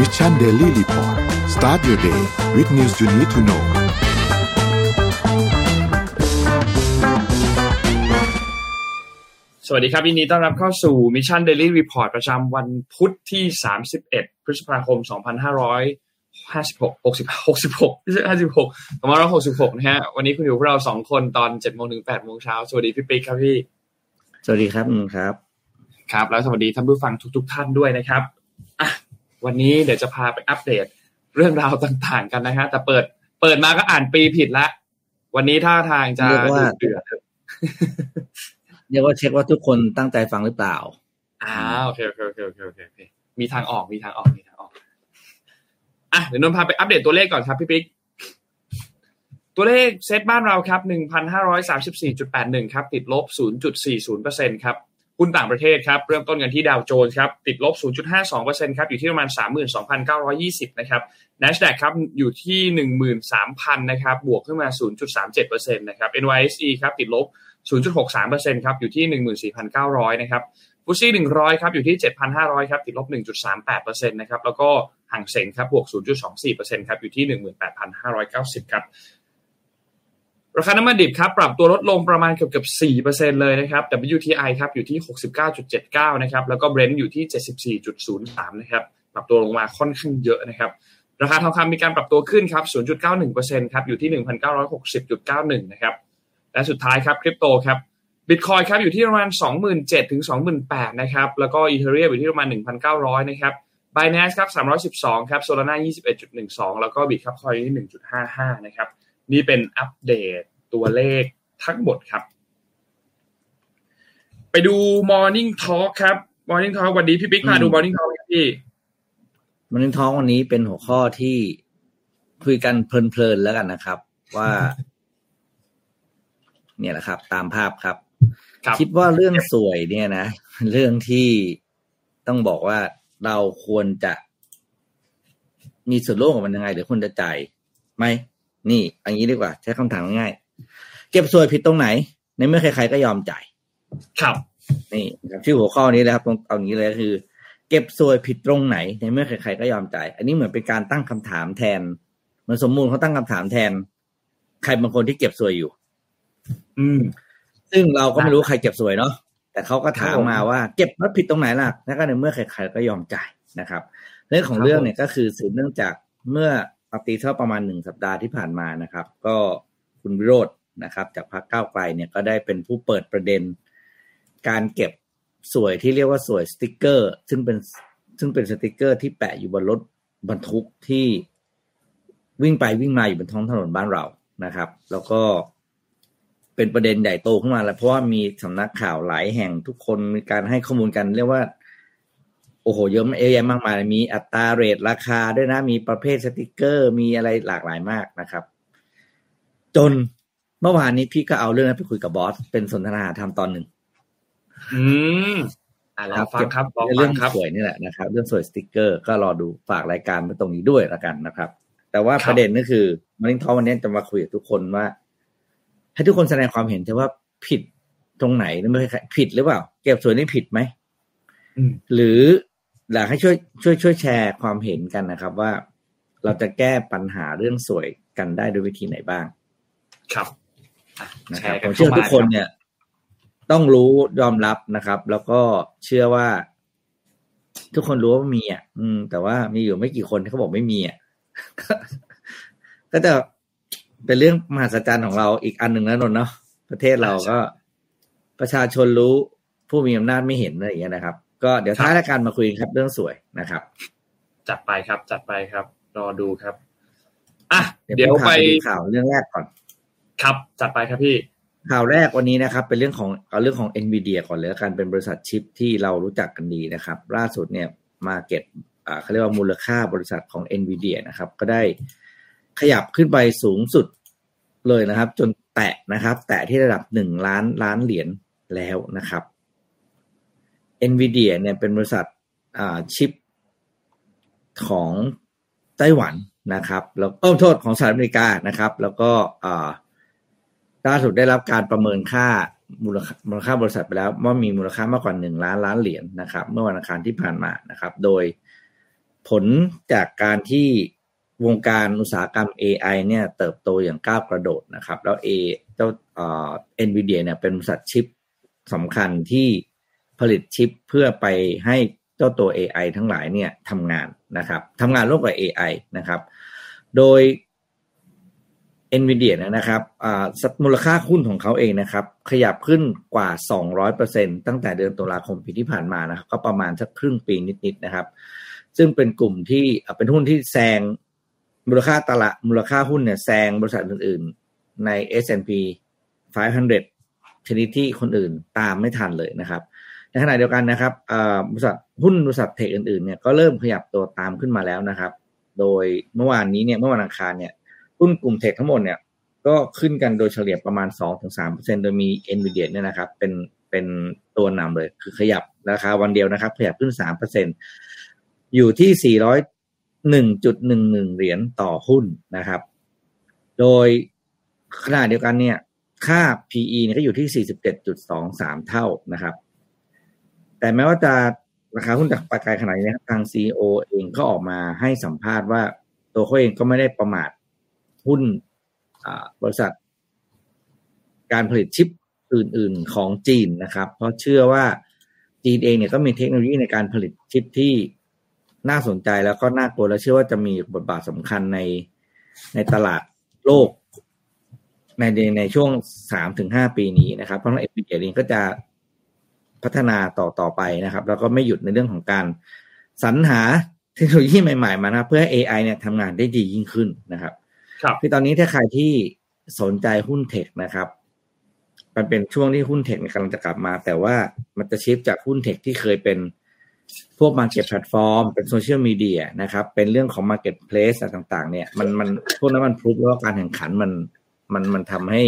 Mission Daily Report start your day with news you need to know สวัสดีครับยินดีต้อนรับเข้าสู่ Mission Daily Report ประจำวันพุธที่ 31 พฤษภาคม 2556 60 66ไม่ใช่56ประมาณ66 นะฮะ วันนี้คุณอยู่พวกเราสองคนตอน7โมงถึง8โมงเช้า สวัสดีพี่ปิ๊กครับพี่ สวัสดีครับมึงครับ ครับ แล้วสวัสดีท่านผู้ฟังทุก ๆ ท่านด้วยนะครับอะ วันนี้เดี๋ยวจะพาไปอัปเดตเรื่องราวต่างๆกันนะฮะแต่เปิดเปิดมาก็อ่านปีผิดละ วันนี้ท่าทางจะเรียกว่าดุเดือดเรียกว่าเช็คว่าทุกคนตั้งใจฟังหรือเปล่าอ่าโอเคโอเคโอเคโอเคโอเคโอเคมีทางออกมีทางออกมีทางออกอะเดี๋ยวนนท์พาไปอัปเดตตัวเลขก่อนครับพี่ปิ๊กตัวเลขเซตบ้านเราครับหนึ่งพันห้าร้อยสามสิบสี่จุดแปดหนึ่งครับ ติดลบศูนย์จุดสี่ศูนย์เปอร์เซ็นครับ หุ้นต่างประเทศครับ เริ่มต้นกันที่ดาวโจนส์ครับ ติดลบ 0.52%ครับอยู่ที่ประมาณ 32,920 นะครับ NASDAQ ครับอยู่ที่ 13,000 นะครับ บวกขึ้นมา 0.37%นะครับ NYSE ครับติดลบ 0.63%ครับอยู่ที่ 14,900 นะครับฟุตซี่100 ครับอยู่ที่ 7,500 ครับติดลบ 1.38%นะครับแล้วก็ห่างเสงครับบวก 0.24%ครับอยู่ที่ 18,590 ครับ ราคาน้ำมันดิบครับปรับตัวลดลงประมาณเกือบเกือบ4%เลยนะครับ WTI ครับอยู่ที่ 69.79 นะครับ แล้วก็ Brent อยู่ที่ 74.03 นะครับ ปรับตัวลงมาค่อนข้างเยอะนะครับ ราคาทองคำมีการปรับตัวขึ้นครับ 0.91%ครับ อยู่ที่ 1,960.91 นะครับ และสุดท้ายครับคริปโตครับบิตคอยครับอยู่ที่ประมาณ 27,000 ถึง 28,000 นะครับ แล้วก็อีเทเรียอยู่ที่ประมาณ 1,900 นะครับ Binance ครับ312 ครับ Solana 21.12 แล้วก็บิตครับคอยที่1.55 นะครับ นี่เป็นอัปเดตตัวเลขทั้งหมดครับ ไปดู Morning Talk ครับ Morning Talk วันนี้พี่ปิ๊กพาดูอืม Morning Talk ครับพี่มันท้องวันนี้เป็นหัวข้อที่คุยกันเพลินๆแล้วกันนะครับ ว่า เนี่ยแหละครับ ตามภาพครับครับ คิดว่าเรื่องสวยเนี่ยนะ เรื่องที่ต้องบอกว่าเราควรจะมีส่วนร่วมกับมันยังไง หรือควรจะจ่ายไหม นี่เอันนี้ดีกว่า ใช้คำถามง่ายๆเก็บสวยผิดตรงไหน ในเมื่อใครๆก็ยอมจ่าย ครับ นี่นะครับชื่อหัวข้อนี้เลยครับตรงเอางี้เลยก็คือ เก็บสวยผิดตรงไหน ในเมื่อใครๆก็ยอมจ่าย อันนี้เหมือนเป็นการตั้งคำถามแทนเหมือนสมมูลเขาตั้งคำถามแทน ใครบางคนที่เก็บสวยอยู่ อืม ซึ่งเราก็ไม่รู้ใครเก็บส่วยเนาะแต่เขาก็ถามครับผมมาว่า เก็บแล้วผิดตรงไหนล่ะแล้วก็ในเมื่อใครๆก็ยอมจ่ายนะครับ เรื่องของครับเรื่องผมเนี่ยก็คือสืบเนื่องจากเมื่อ ปกติเท่าประมาณหนึ่งสัปดาห์ที่ผ่านมานะครับ ก็คุณวิโรจน์นะครับ จากพรรคก้าวไกลเนี่ยก็ได้เป็นผู้เปิดประเด็น การเก็บส่วยที่เรียกว่าส่วยสติกเกอร์ ซึ่งเป็นซึ่งเป็นสติกเกอร์ที่แปะอยู่บนรถบรรทุกที่วิ่งไปวิ่งมาอยู่บนท้องถนนบ้านเรานะครับ แล้วก็เป็นประเด็นใหญ่โตขึ้นมาแล้วเพราะว่ามีสำนักข่าวหลายแห่งทุกคนมีการให้ข้อมูลกัน เรียกว่า โอ้โหเยอะเยอะแยะมากมายมีอัตรา rate ราคาด้วยนะ มีประเภทสติกเกอร์ มีอะไรหลากหลายมากนะครับ จนเมื่อวานนี้พี่ก็เอาเรื่องนั้นไปคุยกับบอส เป็นสนทนาธรรมตอนหนึ่ง อืมอ่ารอฟังครับรอฟังเรื่องงครับส่วยนี่แหละนะครับ เรื่องส่วยสติกเกอร์ ก็รอดูฝากรายการไว้ตรงนี้ด้วยละกันนะครับ แต่ว่าครับประเด็นก็คือมาริงทอวันนี้จะมาคุยกับทุกคนว่า ให้ทุกคนแสดงความเห็นแต่ว่าผิดตรงไหนไม่ใช่ผิดหรือเปล่า เก็บสวยนี่ผิดไหมอืมหรือ อยากให้ช่วยช่วยช่วยแชร์ความเห็นกันนะครับ ว่าเราจะแก้ปัญหาเรื่องสวยกันได้ด้วยวิธีไหนบ้าง ครับอะนะแชครับร์ผกันมเชื่อข้าาทุกคนเนี่ย ต้องรู้ยอมรับนะครับ แล้วก็เชื่อว่า ทุกคนรู้ว่ามีอะ อืม แต่ว่ามีอยู่ไม่กี่คนที่เขาบอกไม่มีอะก็จะเป็นเรื่องมหัศจรรย์ของเราอีกอันหนึ่งนะนนท์เนาะประเทศเราก็ ประชาชนรู้ผู้มีอำนาจไม่เห็นอะไรอย่างเงี้ยนะครับ ก็เดี๋ยวท้ายรายการมาคุยกันครับเรื่องสวยนะครับ จัดไปครับจัดไปครับ รอดูครับอะเดี๋ยวไปผมพาข่าวเรื่องแรกก่อน ครับจัดไปครับพี่ข่าวแรกวันนี้นะครับ เป็นเรื่องของเอาเรื่องของ NVIDIA ก่อนเลยละกันเป็นบริษัทชิปที่เรารู้จักกันดีนะครับ ล่าสุดเนี่ยมาเก็ตอ่าเขาเรียกว่ามูลค่าบริษัทของ NVIDIA นะครับ ก็ได้ขยับขึ้นไปสูงสุดเลยนะครับ จนแตะนะครับ แตะที่ระดับหนึ่งล้านล้านเหรียญแล้วนะครับ NVIDIA เนี่ยเป็นบริษัทอ่าชิปของไต้หวันนะครับ แล้วเออโทษของสหรัฐอเมริกานะครับ แล้วก็อ่าล่าสุดได้รับการประเมินค่ามูลค่ามูลค่าบริษัทไปแล้วว่ามีมูลค่ามากกว่าหนึ่งล้านล้านเหรียญนะครับ เมื่อวันอังคารที่ผ่านมานะครับ โดยผลจากการที่วงการอุตสาหกรรม AI เนี่ยเติบโตอย่างก้าวกระโดดนะครับ แล้ว A เจ้าเอ่อ NVIDIA เนี่ยเป็นบริษัทชิปสำคัญที่ ผลิตชิปเพื่อไปให้เจ้าตัว AI ทั้งหลายเนี่ยทำงานนะครับทำงานร่วมกับ AI นะครับ โดย NVIDIA นะครับมูลค่าหุ้นของเขาเองนะครับ ขยับขึ้นกว่า 200%ตั้งแต่เดือนตุลาคมปีที่ผ่านมานะครับ ก็ประมาณสักครึ่งปีนิดๆนะครับ ซึ่งเป็นกลุ่มที่เป็นหุ้นที่แซงมูลค่าตลาดมูลค่าหุ้นเนี่ยแซงบริษัทอื่นๆ ใน S&P 500 ชนิดที่คนอื่นตามไม่ทันเลยนะครับ ในขณะเดียวกันนะครับบริษัทหุ้นบริษัทเทคอื่นๆเนี่ยก็เริ่มขยับตัวตามขึ้นมาแล้วนะครับ โดยเมื่อวานนี้เนี่ยเมื่อวันอังคารเนี่ยหุ้นกลุ่มเทคทั้งหมดเนี่ยก็ขึ้นกันโดยเฉลี่ยประมาณ 2-3%โดยมี NVIDIA เนี่ยนะครับเป็นเป็นตัวนำเลย คือขยับราคาวันเดียวนะครับ ขยับขึ้น 3%อยู่ที่ 401.11 เหรียญต่อหุ้นนะครับ โดยขนาดเดียวกันเนี่ยค่า PE เนี่ยก็อยู่ที่ 47.23 เท่านะครับ แต่แม้ว่าจะราคาหุ้นจากปากายขนาดนี้ทาง CEO เองก็ออกมาให้สัมภาษณ์ว่า ตัวเขาเองก็ไม่ได้ประมาทหุ้นบริษัท การผลิตชิปอื่น ๆ ของจีนนะครับ เพราะเชื่อว่าจีนเองเนี่ยก็มีเทคโนโลยีในการผลิตชิปที่น่าสนใจแล้วก็น่ากลัวและเชื่อว่าจะมีบทบาทสำคัญในในตลาดโลกในในช่วงสามถึงห้าปีนี้นะครับ เพราะว่าเอฟบีเองก็จะ พัฒนาต่อต่อไปนะครับ แล้วก็ไม่หยุดในเรื่องของการสรรหาเทคโนโลยีใหม่ๆมานะเพื่อให้ AI เนี่ยทำงานได้ดียิ่งขึ้นนะครับ ครับคือตอนนี้ถ้าใครที่สนใจหุ้น tech นะครับ มันเป็นช่วงที่หุ้น tech กำลังจะกลับมา แต่ว่ามันจะ shift จากหุ้น tech ที่เคยเป็นพวก market platform เป็น social media นะครับ เป็นเรื่องของ marketplace ต่าง ๆ เนี่ย มันมันพวกนั้นมัน prove แล้วว่าการแข่งขันมันมันมันทำให้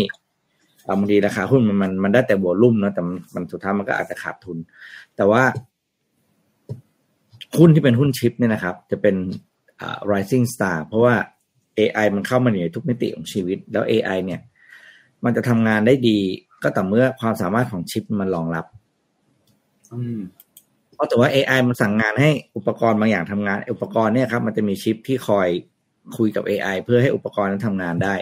บางทีราคาหุ้นมันมันมันได้แต่ volume นะแต่มันสุดท้ายมันก็อาจจะขาดทุน แต่ว่า หุ้นที่เป็นหุ้นชิปเนี่ยนะครับ จะเป็นอ่า rising star เพราะว่า AI มันเข้ามาในทุกมิติของชีวิต แล้ว AI เนี่ย มันจะทำงานได้ดีก็แต่เมื่อความสามารถของชิปมันรองรับเพราะแต่ว่า AI มันสั่งงานให้อุปกรณ์บางอย่างทำงาน อุปกรณ์เนี่ยครับ มันจะมีชิปที่คอย คุยกับ AI เพื่อให้อุปกรณ์นั้นทำงานได้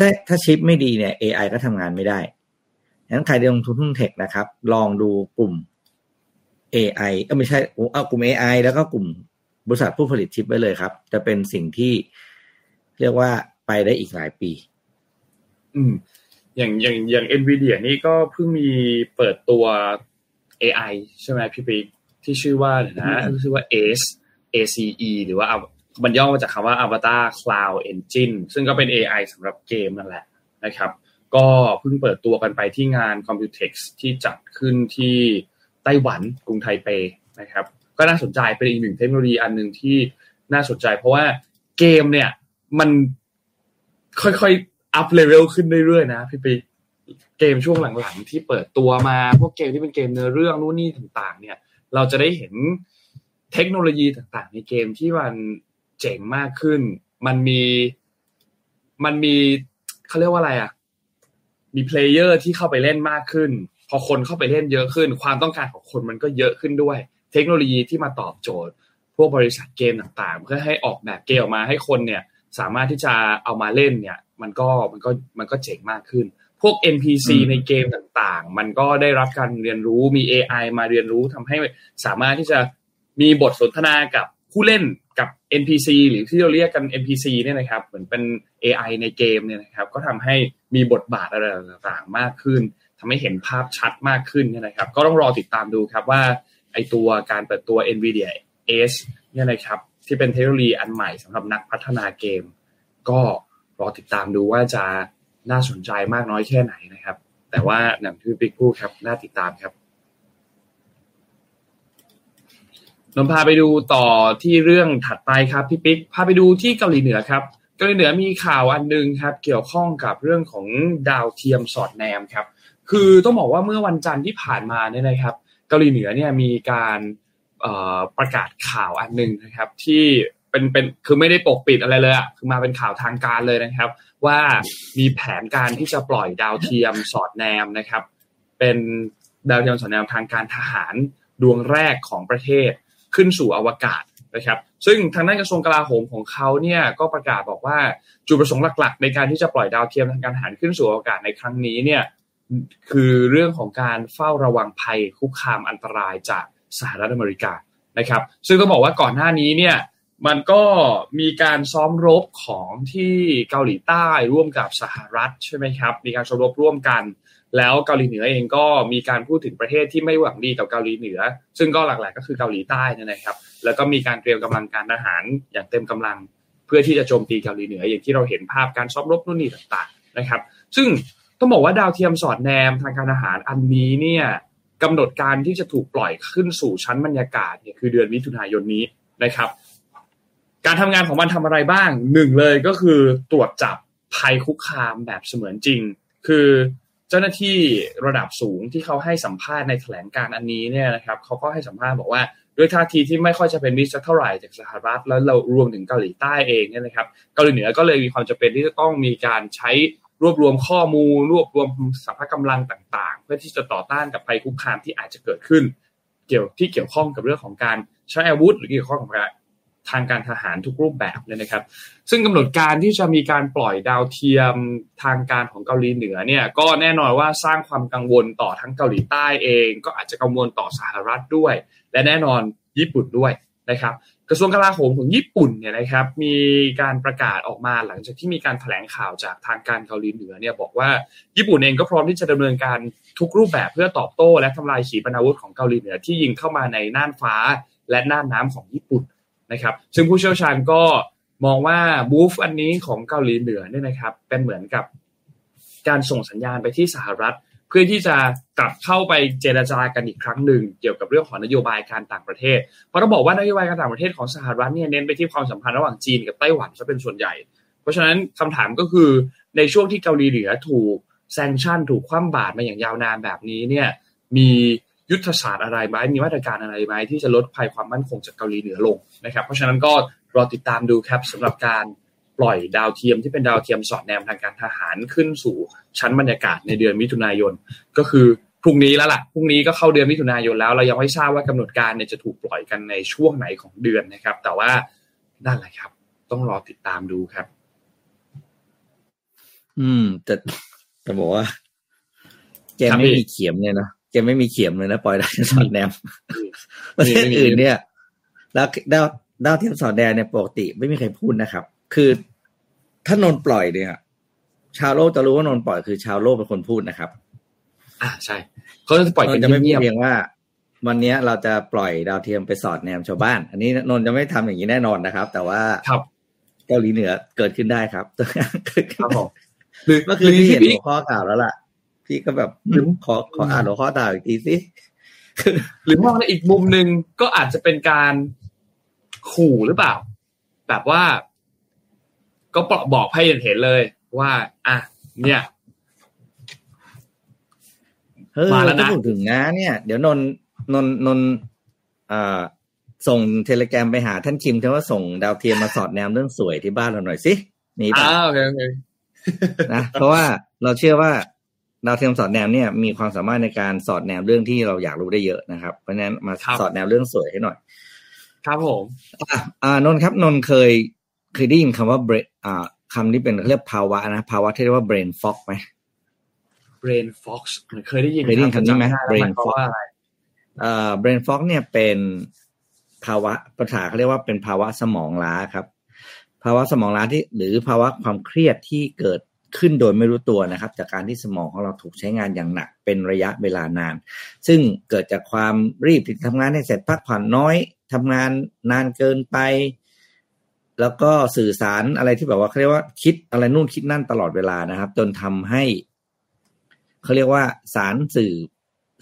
ถ้าถ้าชิปไม่ดีเนี่ย AI ก็ทำงานไม่ได้ดังนั้นใครที่ลงทุนหุ้นเทคนะครับ ลองดูกลุ่ม AI เออไม่ใช่เอากลุ่ม AI แล้วก็กลุ่มบริษัทผู้ผลิตชิปไว้เลยครับ จะเป็นสิ่งที่เรียกว่าไปได้อีกหลายปี อืม อย่างอย่างอย่างเอ็นวีเดียนี่ก็เพิ่งมีเปิดตัว AI ใช่ไหมพี่ปิ๊กที่ชื่อว่านะชื่อว่า ACE ACE หรือว่า มันย่อมาจากคำว่า Avatar Cloud Engine ซึ่งก็เป็น AI สำหรับเกมนั่นแหละนะครับ ก็เพิ่งเปิดตัวกันไปที่งาน Computex ที่จัดขึ้นที่ไต้หวันกรุงไทเปนะครับ ก็น่าสนใจเป็นอีกหนึ่งเทคโนโลยีอันหนึ่งที่น่าสนใจ เพราะว่าเกมเนี่ยมันค่อยๆ อัพเลเวลขึ้นเรื่อยๆนะพี่ปีเกมช่วงหลังๆ ที่เปิดตัวมาพวกเกมที่เป็นเกมเนื้อเรื่องนู่นนี่ต่างๆ เนี่ย เราจะได้เห็นเทคโนโลยีต่างๆ ในเกมที่มัน เจ๋งมากขึ้น มันมี มันมีเขาเรียกว่าอะไรอะ มีเพลเยอร์ที่เข้าไปเล่นมากขึ้น พอคนเข้าไปเล่นเยอะขึ้น ความต้องการของคนมันก็เยอะขึ้นด้วย เทคโนโลยีที่มาตอบโจทย์ พวกบริษัทเกมต่างๆ เพื่อให้ออกแบบเกมออกมาให้คนเนี่ย สามารถที่จะเอามาเล่นเนี่ย มันก็มันก็มันก็เจ๋งมากขึ้นพวก NPC ในเกมต่างๆ มันก็ได้รับการเรียนรู้ มี AI มาเรียนรู้ทำให้สามารถที่จะมีบทสนทนากับ ผู้เล่นกับ NPC หรือที่เราเรียกกัน NPC เนี่ยนะครับเหมือนเป็น AI ในเกมเนี่ยนะครับก็ทำให้มีบทบาทอะไรต่างๆมากขึ้นทำให้เห็นภาพชัดมากขึ้นเนี่ยนะครับ ก็ต้องรอติดตามดูครับว่าไอตัวการเปิดตัว NVIDIA Edge เนี่ยนะครับที่เป็นเทคโนโลยีอันใหม่สำหรับนักพัฒนาเกม ก็รอติดตามดูว่าจะน่าสนใจมากน้อยแค่ไหนนะครับ แต่ว่าอย่างที่ปิ๊กพูดครับน่าติดตามครับ นนพาไปดูต่อที่เรื่องถัดไปครับพี่ปิ๊กพาไปดูที่เกาหลีเหนือครับเกาหลีเหนือมีข่าวอันนึงครับ เกี่ยวข้องกับเรื่องของดาวเทียมสอดแนมครับ คือต้องบอกว่าเมื่อวันจันทร์ที่ผ่านมาเนี่ยนะครับ เกาหลีเหนือเนี่ยมีการประกาศข่าวอันหนึ่งนะครับ ที่เป็นเป็นคือไม่ได้ปกปิดอะไรเลยอะคือมาเป็นข่าวทางการเลยนะครับ ว่ามีแผนการที่จะปล่อยดาวเทียมสอดแนมนะครับ เป็นดาวเทียมสอดแนมทางการทหารดวงแรกของประเทศ ขึ้นสู่อวกาศนะครับ ซึ่งทางด้านกระทรวงกลาโหมของเขาเนี่ยก็ประกาศบอกว่าจุดประสงค์หลักๆ ในการที่จะปล่อยดาวเทียมทางการทหารขึ้นสู่อากาศในครั้งนี้เนี่ยคือเรื่องของการเฝ้าระวังภัยคุกคามอันตรายจากสหรัฐอเมริกานะครับ ซึ่งก็บอกว่าก่อนหน้านี้เนี่ยมันก็มีการซ้อมรบของที่เกาหลีใต้ร่วมกับสหรัฐใช่ไหมครับ มีการซ้อมรบร่วมกัน แล้วเกาหลีเหนือเองก็มีการพูดถึงประเทศที่ไม่หวังดีกับเกาหลีเหนือ ซึ่งก็หลักๆก็คือเกาหลีใต้นี่นะครับ แล้วก็มีการเตรียมกำลังการทหารอย่างเต็มกำลัง เพื่อที่จะโจมตีเกาหลีเหนือ อย่างที่เราเห็นภาพการซ้อมรบนู่นนี่ต่างๆนะครับ ซึ่งต้องบอกว่าดาวเทียมสอดแนมทางการทหารอันนี้เนี่ยกำหนดการที่จะถูกปล่อยขึ้นสู่ชั้นบรรยากาศเนี่ยคือเดือนมิถุนายนนี้นะครับ การทำงานของมันทำอะไรบ้างหนึ่งเลยก็คือตรวจจับภัยคุกคามแบบเสมือนจริง คือ เจ้าหน้าที่ระดับสูงที่เขาให้สัมภาษณ์ในแถลงการอันนี้เนี่ยนะครับเขาก็ให้สัมภาษณ์บอกว่าด้วยท่าทีที่ไม่ค่อยจะเป็นมิตรเท่าไหร่จากสหรัฐแล้วเรารวมถึงเกาหลีใต้เองเนี่ยนะครับเกาหลีเหนือก็เลยมีความจำเป็นที่จะต้องมีการใช้รวบรวมข้อมูล รวบรวมสรรพกำลังต่างๆ เพื่อที่จะต่อต้านกับภัยคุกคามที่อาจจะเกิดขึ้น เกี่ยวที่เกี่ยวข้องกับเรื่องของการใช้อาวุธ หรือเกี่ยวข้องกับ ทางการทหารทุกรูปแบบเลยนะครับ ซึ่งกำหนดการที่จะมีการปล่อยดาวเทียมทางการของเกาหลีเหนือเนี่ยก็แน่นอนว่าสร้างความกังวลต่อทั้งเกาหลีใต้เอง ก็อาจจะกังวลต่อสหรัฐด้วย และแน่นอนญี่ปุ่นด้วยนะครับกระทรวงกลาโหมของญี่ปุ่นเนี่ยนะครับมีการประกาศออกมาหลังจากที่มีการแถลงข่าวจากทางการเกาหลีเหนือเนี่ยบอกว่าญี่ปุ่นเองก็พร้อมที่จะดำเนินการทุกรูปแบบเพื่อตอบโต้ และทำลายขีปนาวุธของเกาหลีเหนือที่ยิงเข้ามาในน่านฟ้าและน่านน้ำของญี่ปุ่น นะครับซึ่งผู้เชี่ยวชาญก็มองว่าบูฟอันนี้ของเกาหลีเหนือเนี่ยนะครับ เป็นเหมือนกับการส่งสัญญาณไปที่สหรัฐ เพื่อที่จะกลับเข้าไปเจรจากันอีกครั้งหนึ่งเกี่ยวกับเรื่องของนโยบายการต่างประเทศ เพราะต้องบอกว่านโยบายการต่างประเทศของสหรัฐเนี่ยเน้นไปที่ความสัมพันธ์ระหว่างจีนกับไต้หวันซะเป็นส่วนใหญ่ เพราะฉะนั้นคำถามก็คือในช่วงที่เกาหลีเหนือถูกแซงชั่นถูกคว่ำบาตรมาอย่างยาวนานแบบนี้เนี่ยมี ยุทธศาสตร์อะไรไหมมีมาตรการอะไรไหมที่จะลดภัยความมั่นคงจากเกาหลีเหนือลงนะครับเพราะฉะนั้นก็รอติดตามดูครับสำหรับการปล่อยดาวเทียมที่เป็นดาวเทียมสอดแนมทางการทหารขึ้นสู่ชั้นบรรยากาศในเดือนมิถุนายน ก็คือพรุ่งนี้แล้วล่ะพรุ่งนี้ก็เข้าเดือนมิถุนายนแล้วเรายังไม่ทราบว่ากำหนดการเนี่ยจะถูกปล่อยกันในช่วงไหนของเดือนนะครับ แต่ว่านั่นแหละครับ ต้องรอติดตามดูครับ อืมแต่จะบอกว่า แกไม่มีเขียมเลยนะ แกไม่มีเขียมเลยนะปล่อยดาวสอดแนมประเทศอื่นเนี่ย แล้วดาวดาวเทียมสอดแนมเนี่ยปกติไม่มีใครพูดนะครับ คือถ้านนปล่อยเนี่ย ชาวโลกจะรู้ว่านนปล่อยคือชาวโลกเป็นคนพูดนะครับ อ่าใช่เขาจะปล่อยกันจะไม่พูเงีดยบเพียงว่า วันนี้เราจะปล่อยดาวเทียมไปสอดแนมชาวบ้าน อันนี้นนจะไม่ทำอย่างนี้แน่นอนนะครับ แต่ว่าๆครับเกาหลีเหนือเกิดขึ้นได้ครับครับผมหรือเมื่อคืนหรืพี่เห็นพี่หัวข้อข่าวแล้วล่ะ พี่ก็แบบอืมขอขออ่านหัวข้อข่าวอีกทีสิหรือมองในอีกมุมหนึ่งก็อาจจะเป็นการขู่หรือเปล่า แบบว่า ก็บอกให้เห็นเลยว่า อะเนี่ยเฮ้ยมาแล้วนะพูดถึงนะ เนี่ย เดี๋ยวนนนนนนอ่าส่งเทเลแกรมไปหาท่านคิมเทว่าส่งดาวเทียมมาสอดแนมเรื่องสวยที่บ้านเราหน่อยสิมีป่ะอ้าวโอเคโอเคนะเพราะว่าเราเชื่อว่า ดาวเทียมสอดแนมเนี่ยมีความสามารถในการสอดแนมเรื่องที่เราอยากรู้ได้เยอะนะครับ เพราะฉะนั้นมาสอดแนมเรื่องสวยให้หน่อย ครับผมอะอ่านนท์ครับนนท์เคยเคยได้ยินคำว่าเบรอ่าคำที่เป็นเขาเรียกภาวะนะภาวะที่เรียกว่า brain fog ไหม brain fox เคยได้ยินเคยได้ยินคำนี้ไหมจำด้แล้ว brain มันแปลว่าอะไรเอ่อ brain fog เนี่ยเป็นภาวะภาษาเขาเรียกว่าเป็นภาวะสมองล้าครับ ภาวะสมองล้าที่ หรือภาวะความเครียดที่เกิด ขึ้นโดยไม่รู้ตัวนะครับ จากการที่สมองของเราถูกใช้งานอย่างหนักเป็นระยะเวลานาน ซึ่งเกิดจากความรีบที่ทำงานให้เสร็จพักผ่อนน้อยทำงานนานเกินไป แล้วก็สื่อสารอะไรที่แบบว่าเขาเรียกว่าคิดอะไรนู่นคิดนั่นตลอดเวลานะครับ จนทำให้เขาเรียกว่าสารสื่อ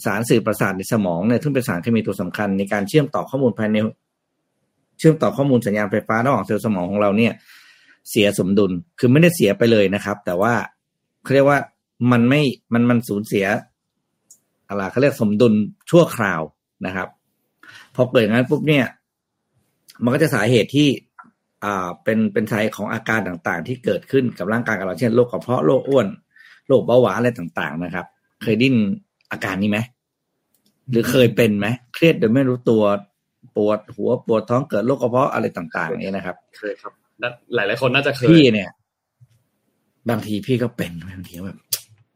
สารสื่อประสาทในสมองเนี่ยซึ่งเป็นสารเคมีตัวสำคัญในการเชื่อมต่อข้อมูลภายใน เชื่อมต่อข้อมูลสัญญาณไฟฟ้าระหว่างเซลล์สมองของเราเนี่ย เสียสมดุล คือไม่ได้เสียไปเลยนะครับ แต่ว่าเขาเรียกว่ามันไม่ มันมันสูญเสียอะไรเขาเรียกสมดุลชั่วคราวนะครับ พอเกิดงั้นปุ๊บเนี่ย มันก็จะสาเหตุที่อ่าเป็นเป็นสาเหตุของอาการต่างๆ ที่เกิดขึ้นกับร่างกายของเราเช่นโรคกระเพาะโรคอ้วนโรคเบาหวานอะไรต่างๆ นะครับ เคยดิ้นอาการนี้ไหมหรือเคยเป็นไหมเครียดโดยไม่รู้ตัวปวดหัวปวดท้องเกิดโรคกระเพาะอะไรต่างๆเนี่ยนะครับเคยครับ หลายหลายๆคนน่าจะเคยพี่เนี่ย บางทีพี่ก็เป็นบางทีก็แบบ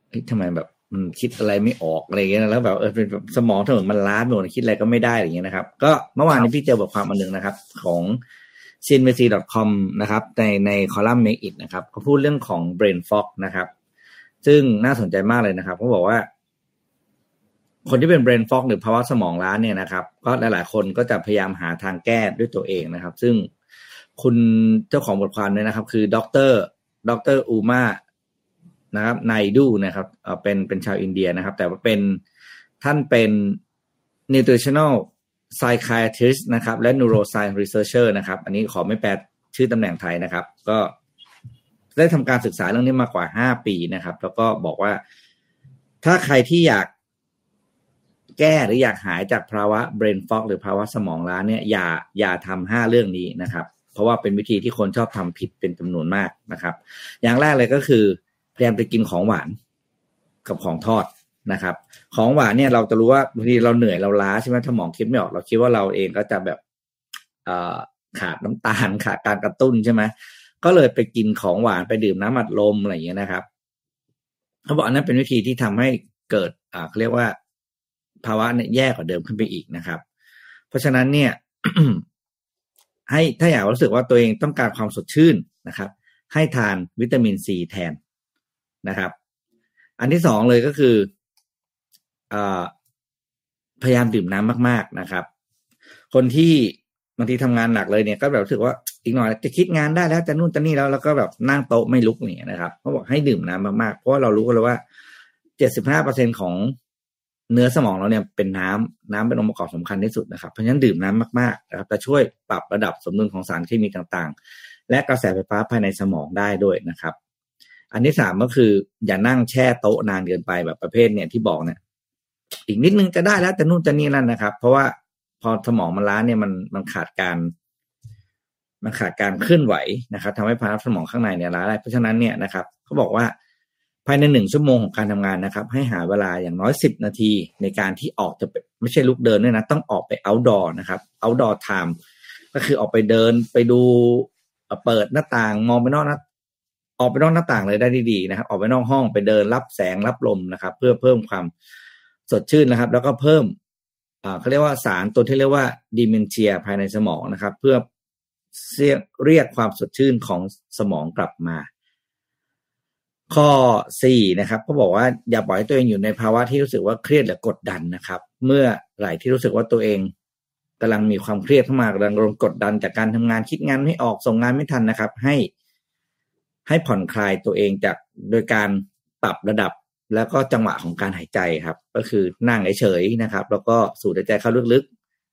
เอ้ยทำไมแบบมันคิดอะไรไม่ออกอะไรอย่างเงี้ยแล้วแบบเออเป็นแบบสมองถนนมันล้าไปหมดคิดอะไรก็ไม่ได้อย่างเงี้ยนะครับ ก็เมื่อวานนี้พี่เจอบทความอันหนึ่งนะครับ ของ c i n v c com นะครับ ในในคอลัมน์ Make It นะครับเขาพูดเรื่องของ brain fog นะครับ ซึ่งน่าสนใจมากเลยนะครับเขาบอกว่า คนที่เป็น brain fog หรือภาวะสมองล้าเนี่ยนะครับ ก็หลาย ๆ คนก็จะพยายามหาทางแก้ด้วยตัวเองนะครับ ซึ่ง คุณเจ้าของบทความเนี่ยนะครับ คือดรดรอูมานะครับไนดูนะครับเป็นเป็นชาวอินเดียนะครับ แต่ว่าเป็นท่านเป็น nutritional psychiatrist นะครับ และ neuroscience researcher นะครับ อันนี้ขอไม่แปลชื่อตำแหน่งไทยนะครับ ก็ได้ทำการศึกษาเรื่องนี้มากว่าห้าปีนะครับ แล้วก็บอกว่าถ้าใครที่อยากแก้หรืออยากหายจากภาวะ brain fog หรือภาวะสมองล้าเนี่ยอย่าอย่าทำห้าเรื่องนี้นะครับ เพราะว่าเป็นวิธีที่คนชอบทำผิดเป็นจำนวนมากนะครับ อย่างแรกเลยก็คือพยายามไปกินของหวานกับของทอดนะครับ ของหวานเนี่ยเราจะรู้ว่าบางทีเราเหนื่อยเราล้าใช่ไหมถ้าหมองคิดไม่ออกเราคิดว่าเราเองก็จะแบบขาดน้ำตาลขาดการกระตุ้นใช่ไหมก็เลยไปกินของหวานไปดื่มน้ำอัดลมอะไรอย่างเงี้ยนะครับเขาบอกอันนั้นเป็นวิธีที่ทำให้เกิดอ่าเขาเรียกว่าภาวะเนี่ยแย่กว่าเดิมขึ้นไปอีกนะครับ เพราะฉะนั้นเนี่ย ให้ถ้าอยากรู้สึกว่าตัวเองต้องการความสดชื่นนะครับ ให้ทานวิตามินซีแทนนะครับ อันที่สองเลยก็คืออพยายามดื่มน้ำมาก ๆนะครับ คนที่บางทีทำงานหนักเลยเนี่ย ก็แบบรู้สึกว่าอีกหน่อยจะคิดงานได้แล้วจะนู่นจะนี่แล้วแล้วก็แบบนั่งโต๊ะไม่ลุกเนี่ยนะครับเขาบอกให้ดื่มน้ำมากๆเพราะเรารู้กันเลยว่าเจ็ดสิบห้าเปอร์เซ็นของ เนื้อสมองเราเนี่ยเป็นน้ำน้ำเป็นองค์ประกอบสำคัญที่สุดนะครับเพราะฉะนั้นดื่มน้ำมากๆนะครับจะช่วยปรับระดับสมดุลของสารเคมีต่างๆ และกระแสไฟฟ้าภายในสมองได้ด้วยนะครับ อันที่สามก็คืออย่านั่งแช่โต๊ะนานเกินไปแบบประเภทเนี่ยที่บอกเนี่ย อีกนิดนึงจะได้แล้วแต่นู่นจะนี่นั่นนะครับ เพราะว่าพอสมองมันล้าเนี่ยมันมันขาดการ มันขาดการเคลื่อนไหวนะครับทำให้ภาวะสมองข้างในเนี่ยล้าได้เพราะฉะนั้นเนี่ยนะครับเขาบอกว่า ภายในหนึ่งชั่วโมงของการทำงานนะครับ ให้หาเวลาอย่างน้อยสิบนาทีในการที่ออกจะไม่ใช่ลุกเดินด้วยนะ ต้องออกไป outdoor นะครับ outdoor time ก็คือออกไปเดินไปดูเปิดหน้าต่างมองไปนอกหน้าออกไปนอกหน้าต่างเลยได้ดีๆนะครับ ออกไปนอกห้องไปเดินรับแสงรับลมนะครับ เพื่อเพิ่มความสดชื่นนะครับ แล้วก็เพิ่มเขาเรียกว่าสารตัวที่เรียกว่าดิเมนเชียภายในสมองนะครับ เพื่อเรียกความสดชื่นของสมองกลับมา ข้อสี่นะครับ ก็บอกว่าอย่าปล่อยให้ตัวเองอยู่ในภาวะที่รู้สึกว่าเครียดหรือกดดันนะครับ เมื่อไหร่ที่รู้สึกว่าตัวเองกำลังมีความเครียดเข้ามากำลังโดนกดดันจากการทำงานคิดงานไม่ออกส่งงานไม่ทันนะครับ ให้ ให้ผ่อนคลายตัวเองจากโดยการปรับระดับแล้วก็จังหวะของการหายใจครับ ก็คือนั่งเฉยๆนะครับ แล้วก็สูดหายใจเข้าลึก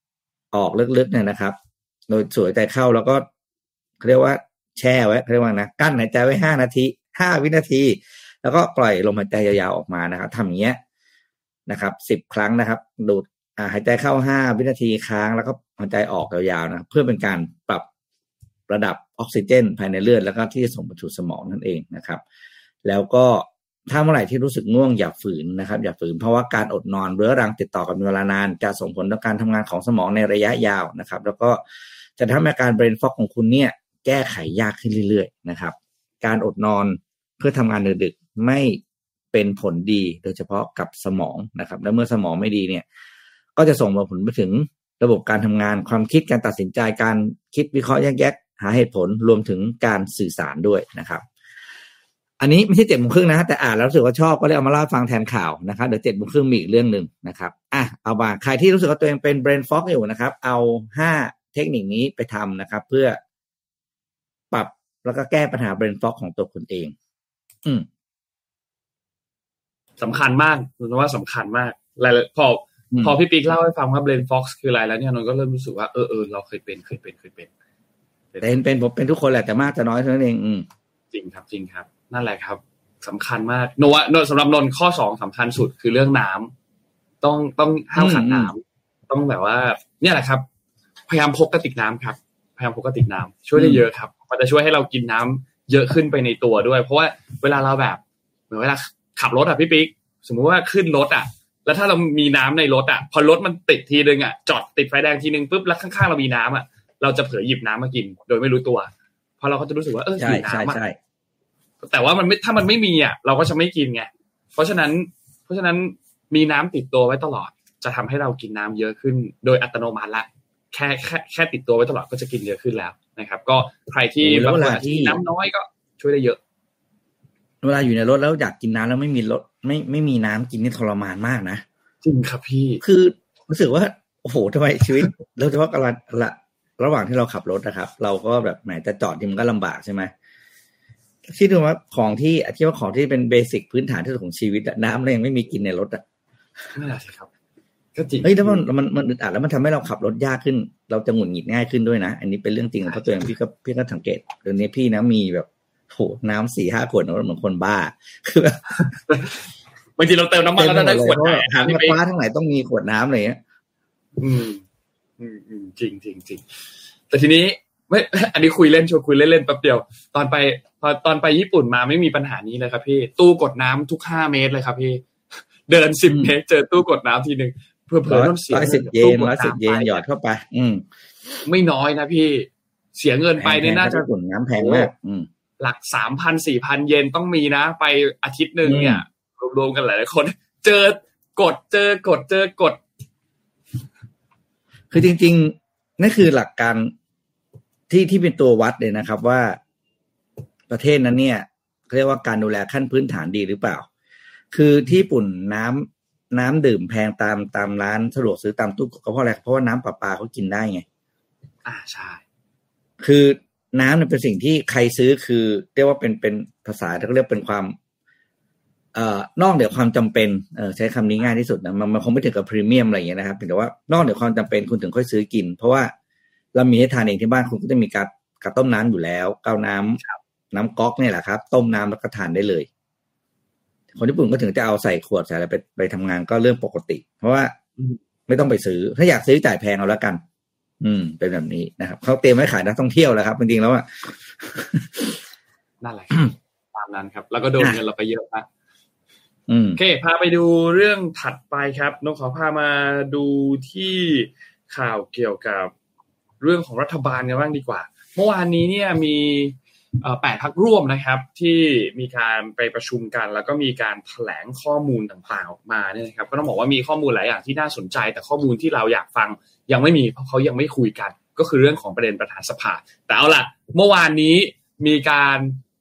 ๆ ออกลึกๆเนี่ยนะครับ โดยสูดหายใจเข้าแล้วก็เรียกว่าแช่ไว้เขาเรียกว่านะกั้นหายใจไว้ห้านาที ห้าวินาที แล้วก็ปล่อยลมหายใจยาวๆออกมานะครับทำอย่างเงี้ยนะครับสิบครั้งนะครับ ดูดอ่าหายใจเข้าห้าวินาทีค้างแล้วก็หายใจออกยาวๆนะเพื่อเป็นการปรับระดับออกซิเจน ภายในเลือดแล้วก็ที่จะส่งไปสู่สมองนั่นเองนะครับ แล้วก็ถ้าเมื่อไหร่ที่รู้สึกง่วงอย่าฝืนนะครับ อย่าฝืนเพราะว่าการอดนอนเรื้อรังติดต่อกันเป็นเวลานาน จะส่งผลต่อการทำงานของสมองในระยะยาวนะครับ แล้วก็จะทำให้การเบรนฟอกของคุณเนี่ย แก้ไขยากขึ้นเรื่อยๆนะครับ การอดนอนเพื่อทำงานดึกๆไม่เป็นผลดีโดยเฉพาะกับสมองนะครับ และเมื่อสมองไม่ดีเนี่ย ก็จะส่งผลไปถึงระบบการทำงานความคิดการตัดสินใจการคิดวิเคราะห์แยกแยะหาเหตุผลรวมถึงการสื่อสารด้วยนะครับ อันนี้ไม่ใช่เจ็ดโมงครึ่งนะแต่อ่านแล้วรู้สึกว่าชอบก็เลยเอามาเล่าฟังแทนข่าวนะครับเดี๋ยวเจ็ดโมงครึ่งมีอีกเรื่องหนึ่งนะครับอะเอามาใครที่รู้สึกว่าตัวเองเป็น brain fog อยู่นะครับ เอาห้าเทคนิคนี้ไปทำนะครับ เพื่อปรับ แล้วก็แก้ปัญหา brain fog ของตัวคุณเอง อืมสำคัญมากนนว่าสำคัญมากหลายๆพออมพอพี่ปิ๊กเล่าให้ฟังว่า brain fox คืออะไรแล้วเนี่ยนนก็เริ่มรู้สึกว่าเออเออเราเคยเป็นเคยเป็นเคยเป็นเป็นเป็นผมเป็นทุกคนแหละแต่มากจะน้อยเท่านั้นเองอืมจริงครับจริงครับ นั่นแหละครับสำคัญมากโนวะโนสำหรับนนข้อสองสำคัญสุดคือเรื่องน้ำต้องต้องห้ามขาดอืมน้ำต้องแบบว่า เนี่ยแหละครับ พยายามพกกระติกน้ำครับพ ยายามพกกระติกน้ำช่วยได้เยอะครับ มันจะช่วยให้เรากินน้ำเยอะขึ้นไปในตัวด้วย เพราะว่าเวลาเราแบบเหมือนเวลาขับรถอะพี่ปิ๊กสมมุติว่าขึ้นรถอะ แล้วถ้าเรามีน้ำในรถอะ พอรถมันติดทีนึงอะจอดติดไฟแดงทีนึงปุ๊บแล้วข้างๆเรามีน้ำอะเราจะเผลอหยิบน้ำมากิน โดยไม่รู้ตัวเพราะเราก็จะรู้สึกว่าเออใช่หิวใช่น้ำอะใช่แต่ว่ามันไม่ถ้ามันไม่มีอะเราก็จะไม่กินไงเพราะฉะนั้น เพราะฉะนั้นมีน้ำติดตัวไว้ตลอด จะทำให้เรากินน้ำเยอะขึ้น โดยอัตโนมัติละ แค่แค่แค่ติดตัวไว้ตลอดก็จะกินเยอะขึ้นแล้วนะครับ ก็ใครที่โอ้แล้บาวงเวคนลาอาจจะที่กินน้ำน้อยก็ช่วยได้เยอะ เวลาอยู่ในรถแล้วอยากกินน้ำแล้วไม่มีรถไม่ไม่มีน้ำกินนี่ทรมานมากนะจริงครับพี่คือรู้สึกว่าโอ้โหทำไมชีวิตเราเฉพาะกำลังละระหว่างที่เราขับรถนะครับ เราก็แบบไหนจะจอดที่มันก็ลำบากใช่ไหมคิดดูว่าของที่ที่ว่าของที่เป็นเบสิกพื้นฐานที่สุดของชีวิตอะน้ำเรายังไม่มีกินในรถอะไม่ได้สิครับ ก็จริงเฮ้ยแล้วมันมันมันอึดอัดแล้วมันทำให้เราขับรถยากขึ้น เราจะหงุดหงิดง่ายขึ้นด้วยนะ อันนี้เป็นเรื่องจริงเพราะตัวเองพี่ก็พี่ก็สังเกตเดี๋ยวนี้พี่นะมีแบบโหน้ำสี่ห้าขวดนะเหมือนคนบ้าคือแบบบางทีเราเติมน้ำมันแล้วเราได้ขวดเพไหนราะหาที่งไปฟ้าทั้งไหนต้องมีขวดน้ำอะไรเงี้ยอืม อืมอืมจริงจริงจริงแต่ทีนี้ไม่ อันนี้คุยเล่นชวนคุยเล่นเล่นแป๊บเดียว ตอนไปพอตอนไปญี่ปุ่นมาไม่มีปัญหานี้เลยครับพี่ ตู้กดน้ำทุกห้าเมตรเลยครับพี่ เดินสิบเมตรเจอตู้กดน้ำทีหนึ่งเพื่อเผื่อร้อยต้องเสียร้อยสิบเยตู้นกดร้อยสิบำเยนไปหยอดเข้าไป อืม ไม่น้อยนะพี่ เสียเงินไปเนี่ยน่าจะแพงๆญี่ปุ่นน้ำแพงมาก อืม หลักสามพันสี่พันเยนต้องมีนะ ไปอาทิตย์หนึ่งเนี่ยรวมๆกันหลายๆคน เจอกดเจอกดเจอกด คือจริง ๆ นั่นคือหลักการที่ที่เป็นตัววัดเลยนะครับว่าประเทศนั้นเนี่ยเขาเรียกว่าการดูแลขั้นพื้นฐานดีหรือเปล่า คือที่ญี่ปุ่นน้ำ น้ำดื่มแพงตามตามร้านสะดวกซื้อตามตู้ก็เพราะอะไรเพราะว่าน้ำประปาเขากินได้ไง อ่าใช่ คือน้ำเนี่ยเป็นสิ่งที่ใครซื้อคือ เรียกว่าเป็นเป็นภาษาที่เขาเรียกเป็นความ เอ่อนอกเหนือความจำเป็นเออใช้คำนี้ง่ายที่สุดนะมันมันคงไม่ถึงกับพรีเมียมอะไรอย่างเงี้ยนะครับเพียงแต่ว่านอกเหนือความจำเป็นคุณถึงค่อยซื้อกิน เพราะว่าเรามีให้ทานเองที่บ้านคุณก็จะมีการกระต้มน้ำอยู่แล้วเกาน้ำน้ำก๊อกเนี่ยแหละครับ ต้มน้ำแล้วก็ทานได้เลย คนญี่ปุ่นก็ถึงจะเอาใส่ขวดใส่อะไรไปไปทำงานก็เรื่องปกติ เพราะว่าไม่ต้องไปซื้อ ถ้าอยากซื้อจ่ายแพงเอาแล้วกัน อืม เป็นแบบนี้นะครับเขาเตรียมไว้ขายนักท่องเที่ยวแล้วครับจริงๆแล้วอะนั่นแหละครับตามนั้นครับ แล้วก็โดนเงินเราไปเยอะมากอืมโอเค พาไปดูเรื่องถัดไปครับน้องขอพามาดูที่ข่าวเกี่ยวกับเรื่องของรัฐบาลกันบ้างดีกว่า เมื่อวานนี้เนี่ยมีเอ่อ แปดพักร่วมนะครับ ที่มีการไปประชุมกัน แล้วก็มีการแถลงข้อมูลต่างๆออกมาเนี่ยนะครับ ก็ต้องบอกว่ามีข้อมูลหลายอย่างที่น่าสนใจ แต่ข้อมูลที่เราอยากฟังยังไม่มีเพราะเขายังไม่คุยกัน ก็คือเรื่องของประเด็นประธานสภา แต่เอาล่ะ เมื่อวานนี้มีการ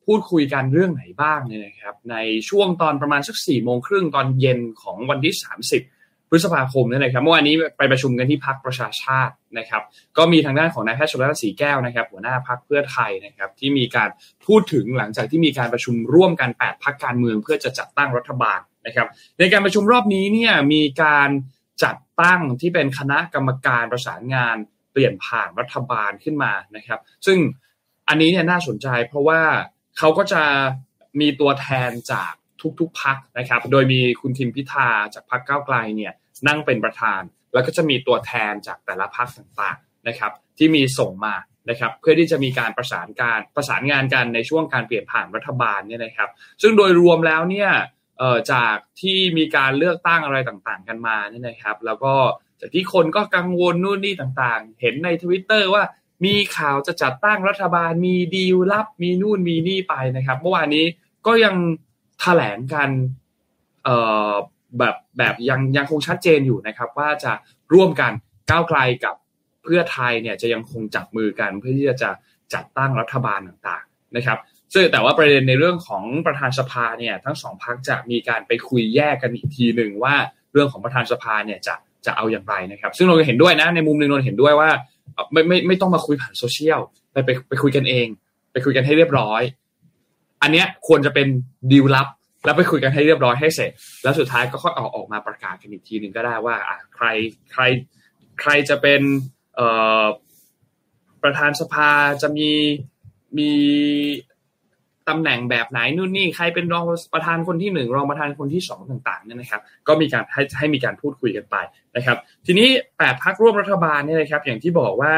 พูดคุยกันเรื่องไหนบ้างเนี่ยนะครับ ในช่วงตอนประมาณสักสี่โมงครึ่งตอนเย็นของวันที่30 พฤษภาคมนี่ยนะครับเมื่อวานนี้ไปประชุมกันที่พักประชาชาตินะครับ ก็มีทางด้านของนายแพทย์ชลนานสีแก้วนะครับ หัวหน้าพักเพื่อไทยนะครับ ที่มีการพูดถึงหลังจากที่มีการประชุมร่วมกัน 8พักการเมืองเพื่อจะจัดตั้งรัฐบาลนะครับ ในการประชุมรอบนี้เนี่ยมีการจัดตั้งที่เป็นคณะกรรมการประสานงานเปลี่ยนผ่านรัฐบาลขึ้นมานะครับ ซึ่งอันนี้เนี่ยน่าสนใจเพราะว่าเขาก็จะมีตัวแทนจาก ทุกๆพักนะครับ โดยมีคุณทิมพิธาจากพักก้าวไกลเนี่ยนั่งเป็นประธาน แล้วก็จะมีตัวแทนจากแต่ละพักต่างๆนะครับที่มีส่งมานะครับเพื่อที่จะมีการประสานการประสานงานกันในช่วงการเปลี่ยนผ่านรัฐบาลเนี่ยนะครับ ซึ่งโดยรวมแล้วเนี่ยจากที่มีการเลือกตั้งอะไรต่างๆ กันมาเนี่ยนะครับ แล้วก็จากที่คนก็กังวลนู่นนี่ต่างๆ เห็นในทวิตเตอร์ว่ามีข่าวจะจัดตั้งรัฐบาลมีดีลลับมีนู่นมีนี่ไปนะครับ เมื่อวานนี้ก็ยัง แถลงกันเอ่อแบบแบบยังยังคงชัดเจนอยู่นะครับ ว่าจะร่วมกันก้าวไกลกับเพื่อไทยเนี่ยจะยังคงจับมือกันเพื่อที่จะจัดตั้งรัฐบาลต่างๆนะครับซึ่งแต่ว่าประเด็นในเรื่องของประธานสภาเนี่ยทั้งสองพักจะมีการไปคุยแยกกันอีกทีหนึ่งว่าเรื่องของประธานสภาเนี่ยจะจะเอาอย่างไรนะครับ ซึ่งเราเห็นด้วยนะในมุมหนึ่งเราเห็นด้วยว่าเอ่ไม่ไม่ไม่ต้องมาคุยผ่านโซเชียลไปไปไปคุยกันเอง ไปคุยกันให้เรียบร้อย อันเนี้ยควรจะเป็นดีลลับ แล้วไปคุยกันให้เรียบร้อยให้เสร็จ แล้วสุดท้ายก็ค่อยเอาออกมาประกาศกันอีกทีหนึ่งก็ได้ว่าใครใครใครจะเป็นประธานสภาจะมีมีตำแหน่งแบบไหนนู่นนี่ใครเป็นรองประธานคนที่หนึ่งรองประธานคนที่สองต่างๆเนี่ยนะครับ ก็มีการให้ให้มีการพูดคุยกันไปนะครับ ทีนี้แปดพักร่วมรัฐบาลเนี่ยนะครับ อย่างที่บอกว่า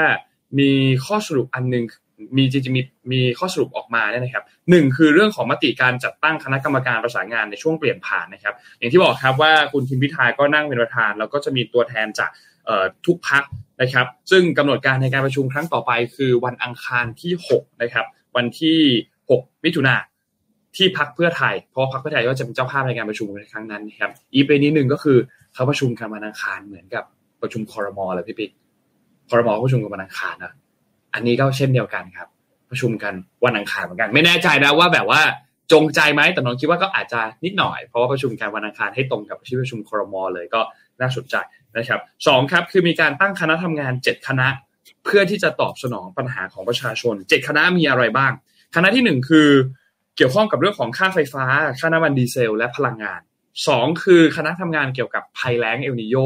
มีข้อสรุปอันหนึ่ง มีจริงๆมีมีข้อสรุปออกมาเนี่ยนะครับหนึ่งคือเรื่องของมติการจัดตั้งคณะกรรมการประสานงานในช่วงเปลี่ยนผ่านนะครับ อย่างที่บอกครับว่าคุณทิมพิธาก็นั่งเป็นประธาน แล้วก็จะมีตัวแทนจากทุกพักนะครับ ซึ่งกำหนดการในการประชุมครั้งต่อไป คือวันอังคารที่6นะครับ วันที่ 6 มิถุนาที่พักเพื่อไทย เพราะพักเพื่อไทยก็จะเป็นเจ้าภาพในการประชุมในครั้งนั้นนะครับ อีกประเด็นหนึ่งก็คือเขาประชุมกันวันอังคารเหมือนกับประชุมคอรมอเลยพี่ปิ๊กคอรมอประชุมกันวันอังคารนะ อันนี้ก็เช่นเดียวกันครับ ประชุมกันวันอังคารเหมือนกัน ไม่แน่ใจนะว่าแบบว่าจงใจไหมแต่น้องคิดว่าก็อาจจะนิดหน่อย เพราะว่าประชุมกันวันอังคารให้ตรงกับที่ประชุมครมอเลยก็น่าสนใจนะครับสองครับคือมีการตั้งคณะทำงานเจ็ดคณะ เพื่อที่จะตอบสนองปัญหาของประชาชนเจ็ดคณะมีอะไรบ้าง คณะที่หนึ่งคือเกี่ยวข้องกับเรื่องของค่าไฟฟ้า ค่าน้ำมันดีเซล และพลังงานสองคือคณะทำงานเกี่ยวกับภัยแล้งเอลนิโย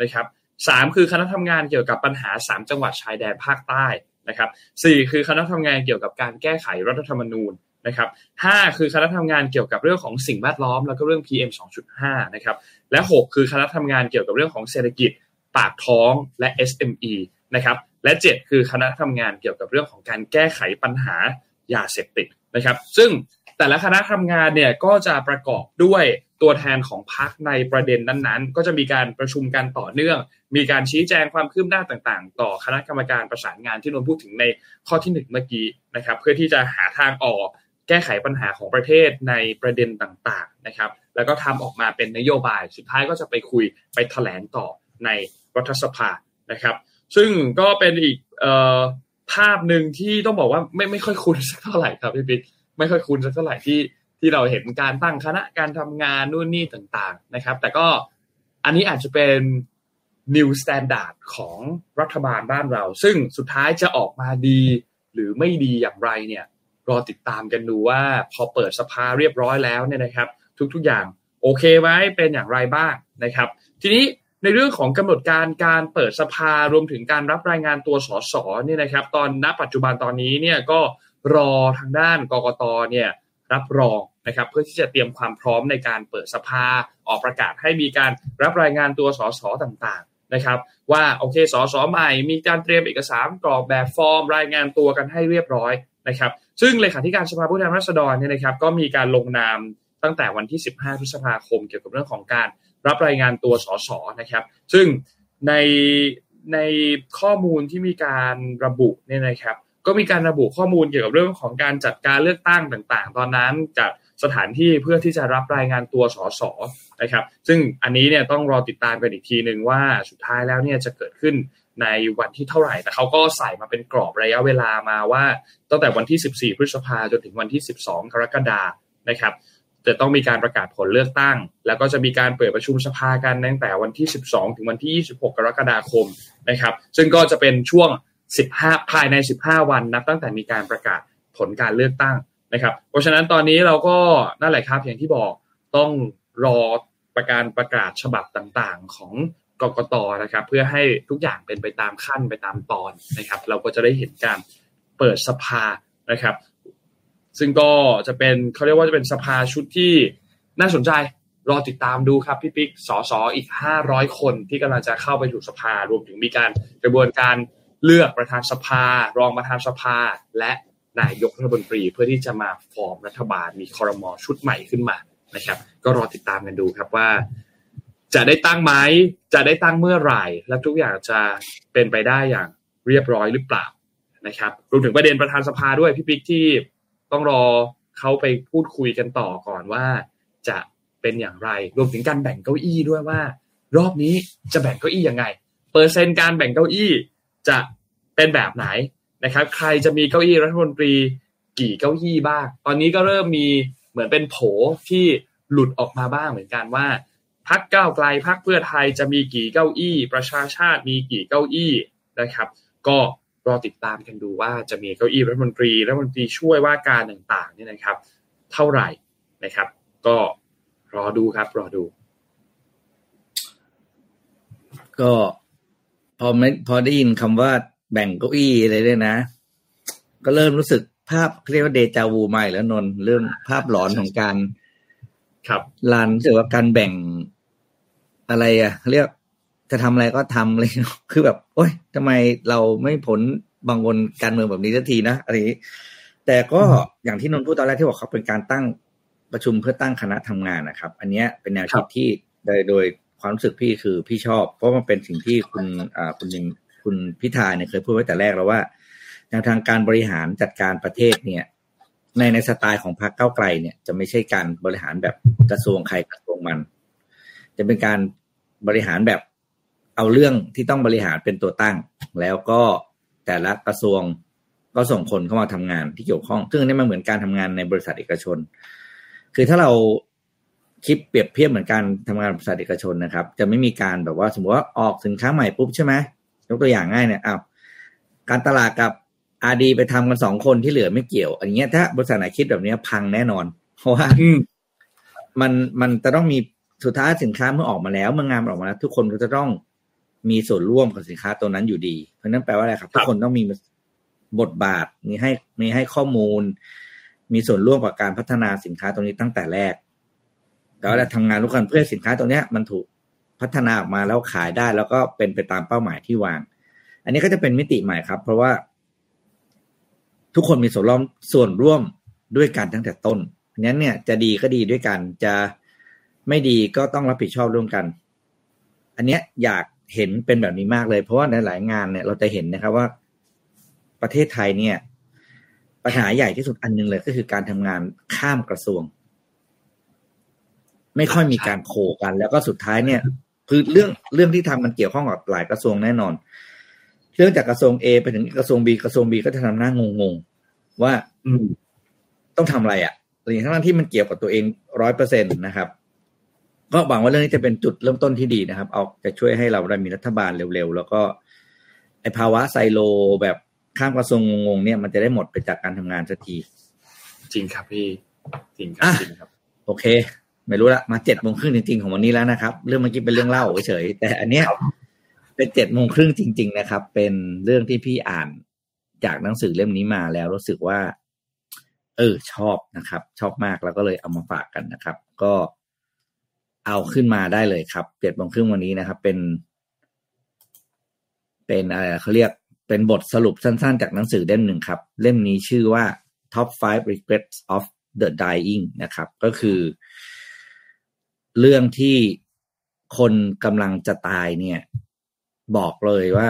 นะครับสามคือคณะทำงานเกี่ยวกับปัญหาสามจังหวัดชายแดนภาคใต้ นะครับสี่คือคณะทำงานเกี่ยวกับการแก้ไขรัฐธรรมนูญนะครับห้าคือคณะทำงานเกี่ยวกับเรื่องของสิ่งแวดล้อม แล้วก็เรื่อง PM 2.5นะครับและหกคือคณะทำงานเกี่ยวกับเรื่องของเศรษฐกิจปากท้องและ SME นะครับและเจ็ดคือคณะทำงานเกี่ยวกับเรื่องของการแก้ไขปัญหายาเสพติดนะครับ ซึ่งแต่ละคณะทำงานเนี่ยก็จะประกอบด้วยตัวแทนของพรรคในประเด็นนั้นๆ ก็จะมีการประชุมกันต่อเนื่อง มีการชี้แจงความคืบหน้าต่างๆ ต่อคณะกรรมการประสานงานที่นนพูดถึงในข้อที่หนึ่งเมื่อกี้นะครับ เพื่อที่จะหาทางออกแก้ไขปัญหาของประเทศในประเด็นต่างๆนะครับ แล้วก็ทำออกมาเป็นนโยบายสุดท้ายก็จะไปคุยไปแถลงต่อในรัฐสภานะครับ ซึ่งก็เป็นอีกภาพหนึ่งที่ต้องบอกว่าไม่ไม่ค่อยคุ้นสักเท่าไหร่ครับพี่ปิ๊กไม่ค่อยคุ้นสักเท่าไหร่ที่ที่เราเห็นการตั้งคณะการทำงานนู่นนี่ต่างๆนะครับ แต่ก็อันนี้อาจจะเป็น new standard ของรัฐบาลบ้านเรา ซึ่งสุดท้ายจะออกมาดีหรือไม่ดีอย่างไรเนี่ยรอติดตามกันดูว่าพอเปิดสภาเรียบร้อยแล้วเนี่ยนะครับ ทุกๆอย่างโอเคไหมเป็นอย่างไรบ้างนะครับ ทีนี้ในเรื่องของกำหนดการการเปิดสภารวมถึงการรับรายงานตัวสสเนี่ยนะครับ ตอนณปัจจุบันตอนนี้เนี่ยก็รอทางด้านกกตเนี่ยรับรองนะครับ เพื่อที่จะเตรียมความพร้อมในการเปิดสภาออกประกาศให้มีการรับรายงานตัวสสต่าง นะครับ ว่าโอเคสอสอใหม่ มีการเตรียมเอกสารกรอกแบบฟอร์ม รายงานตัวกันให้เรียบร้อยนะครับ ซึ่งเลขาธิการสภาผู้แทนราษฎรเนี่ยนะครับ ก็มีการลงนามตั้งแต่วันที่ 15 พฤษภาคม เกี่ยวกับเรื่องของการรับรายงานตัวสสนะครับ ซึ่งในในข้อมูลที่มีการระบุเนี่ยนะครับ ก็มีการระบุข้อมูลเกี่ยวกับเรื่องของการจัดการเลือกตั้งต่าง ๆ ตอนนั้นจาก สถานที่เพื่อที่จะรับรายงานตัวสสนะครับ ซึ่งอันนี้เนี่ยต้องรอติดตามกันอีกทีหนึ่งว่าสุดท้ายแล้วเนี่ยจะเกิดขึ้นในวันที่เท่าไหร่ แต่เขาก็ใส่มาเป็นกรอบระยะเวลามาว่า ตั้งแต่วันที่ 14 พฤษภาจนถึงวันที่ 12 กรกฎานะครับจะต้องมีการประกาศผลเลือกตั้ง แล้วก็จะมีการเปิดประชุมสภากันตั้งแต่วันที่ 12 ถึงวันที่ 26 กรกฎาคมนะครับ ซึ่งก็จะเป็นช่วง 15 ภายใน 15 วันนับตั้งแต่มีการประกาศผลการเลือกตั้ง นะครับ เพราะฉะนั้นตอนนี้เราก็นั่นแหละครับอย่างที่บอกต้องรอประการประกาศฉบับต่างๆ ของกกตนะครับ เพื่อให้ทุกอย่างเป็นไปตามขั้นไปตามตอนนะครับ เราก็จะได้เห็นการเปิดสภานะครับ ซึ่งก็จะเป็นเขาเรียกว่าจะเป็นสภาชุดที่น่าสนใจรอติดตามดูครับพี่ปิ๊กสอสอีก 500 คนที่กำลังจะเข้าไปสู่สภารวมถึงมีการกระบวนการเลือกประธานสภา รองประธานสภา และ นายกรัฐมนตรีเพื่อที่จะมาฟอร์มรัฐบาลมีคอรมอชุดใหม่ขึ้นมานะครับ ก็รอติดตามกันดูครับว่า จะได้ตั้งไหมจะได้ตั้งเมื่อไหร่ และทุกอย่างจะเป็นไปได้อย่างเรียบร้อยหรือเปล่านะครับรวมถึงประเด็นประธานสภาด้วยพี่ปิ๊กที่ต้องรอเขาไปพูดคุยกันต่อก่อนว่า จะเป็นอย่างไร รวมถึงการแบ่งเก้าอี้ด้วยว่า รอบนี้จะแบ่งเก้าอี้ยังไง เปอร์เซ็นต์การแบ่งเก้าอี้จะเป็นแบบไหน นะครับ ใครจะมีเก้าอี้รัฐมนตรีกี่เก้าอี้บ้าง ตอนนี้ก็เริ่มมีเหมือนเป็นโผที่หลุดออกมาบ้างเหมือนกันว่าพักก้าวไกลพักเพื่อไทยจะมีกี่เก้าอี้ ประชาชาติมีกี่เก้าอี้นะครับ ก็รอติดตามกันดูว่าจะมีเก้าอี้รัฐมนตรีรัฐมนตรีช่วยว่าการต่างๆนี่นะครับ เท่าไหร่นะครับ ก็รอดูครับ รอดู ก็พอไม่พอได้ยินคำว่า แบ่งเก้าอี้อะไรเลยนะ ก็เริ่มรู้สึกภาพเรียกว่าเดจาวูใหม่แล้วนนเรื่องภาพหลอนของการ ครับลานรู้สึกว่าการแบ่งอะไรอะเรียกจะทำอะไรก็ทำเลยคือแบบ โอ๊ยทำไมเราไม่ผลบางคนการเมืองแบบนี้สักทีนะอะไรอย่างนี้ แต่ก็อย่างที่นนท์พูดตอนแรกที่บอกเขาเป็นการตั้งประชุมเพื่อตั้งคณะทำงานนะครับ อันเนี้ยเป็นแนวคิดที่โดยโดยความรู้สึกพี่คือพี่ชอบ เพราะมันเป็นสิ่งที่คุณอ่าคุณยิง คุณพิธาเนี่ยเคยพูดไว้แต่แรกแล้วว่าแนวทางการบริหารจัดการประเทศเนี่ยในในสไตล์ของพรรคเก้าไกลเนี่ยจะไม่ใช่การบริหารแบบกระทรวงใครกระทรวงมัน จะเป็นการบริหารแบบเอาเรื่องที่ต้องบริหารเป็นตัวตั้ง แล้วก็แต่ละกระทรวงก็ส่งคนเข้ามาทำงานที่เกี่ยวข้อง ซึ่งนนี้มันเหมือนการทำงานในบริษัทเอกชน คือถ้าเราคิดเปรียบเทียบเหมือนการทำงานบริษัทเอกชนนะครับ จะไม่มีการแบบว่าสมมติว่าออกสินค้าใหม่ปุ๊บใช่ไหม ยกตัวอย่างง่ายเนี่ยอ้าวการตลาดกับอาดีไปทำกันสองคนที่เหลือไม่เกี่ยว อันเนี้ยถ้าบริษัทไหนคิดแบบนี้พังแน่นอน เพราะว่าอืมมันมันจะต้องมีสุดท้ายสินค้าเมื่อออกมาแล้ว เมื่องานมันออกมาแล้ว ทุกคนก็จะต้องมีส่วนร่วมกับสินค้าตัวนั้นอยู่ดี เพราะฉะนั้นแปลว่าอะไรครับ ทุกคนต้องมีบทบาทมีให้มีให้ข้อมูล มีส่วนร่วมกับการพัฒนาสินค้าตรงนี้ตั้งแต่แรกแต่ว่าเราทำงานร่วมกันเพื่อให้สินค้าตรงเนี้ย มันถูก พัฒนาออกมาแล้วขายได้แล้วก็เป็นไปตามเป้าหมายที่วาง อันนี้ก็จะเป็นมิติใหม่ครับ เพราะว่า ทุกคนมีส่วนร่วมส่วนร่วมด้วยกันตั้งแต่ต้นงั้นเนี่ยจะดีก็ดีด้วยกันจะไม่ดีก็ต้องรับผิดชอบร่วมกัน อันเนี้ยอยากเห็นเป็นแบบนี้มากเลย เพราะว่าในหลายงานเนี่ยเราจะเห็นนะครับว่าประเทศไทยเนี่ย ปัญหาใหญ่ที่สุดอันหนึงเลยก็คือการทำงานข้ามกระทรวง ไม่ค่อยมีการโคกัน แล้วก็สุดท้ายเนี่ย คือเรื่องเรื่องที่ทำมันเกี่ยวข้องกับหลายกระทรวงแน่นอน เรื่องจากกระทรวง A ไปถึงกระทรวง B กระทรวง B ก็จะทำหน้างงๆว่า อืม ต้องทำอะไรอะ่ะหรือทั้งที่มันเกี่ยวกับตัวเองร้อยเปอร์เซ็นตนะครับ ก็หวังว่าเรื่องนี้จะเป็นจุดเริ่มต้นที่ดีนะครับ เอาจะช่วยให้เราได้มีรัฐบาลเร็วๆ แล้วก็ไอภาวะไซโลแบบข้ามกระทรวงงงๆเนี่ยมันจะได้หมดไปจากการทำงานสักที จริงครับพี่ จริงครัอะจริงครับ โอเค ไม่รู้ละมาเจ็ดโมงครึ่งจริงๆของวันนี้แล้วนะครับ เรื่องเมื่อกี้เป็นเรื่องเล่าเฉยๆแต่อันเนี้ยเป็นเจ็ดโมงครึ่งจริง ๆ นะครับ เป็นเรื่องที่พี่อ่านจากหนังสือเล่มนี้มาแล้วรู้สึกว่า เออ ชอบนะครับ ชอบมากแล้วก็เลยเอามาฝากกันนะครับ ก็เอาขึ้นมาได้เลยครับเจ็ดโมงครึ่งวันนี้นะครับ เป็น เป็นอะไรเขาเรียกเป็นบทสรุปสั้นๆ จากหนังสือเล่มหนึ่งครับ เล่มนี้ชื่อว่า Top 5 Regrets of the Dying นะครับ ก็คือ เรื่องที่คนกำลังจะตายเนี่ย บอกเลยว่า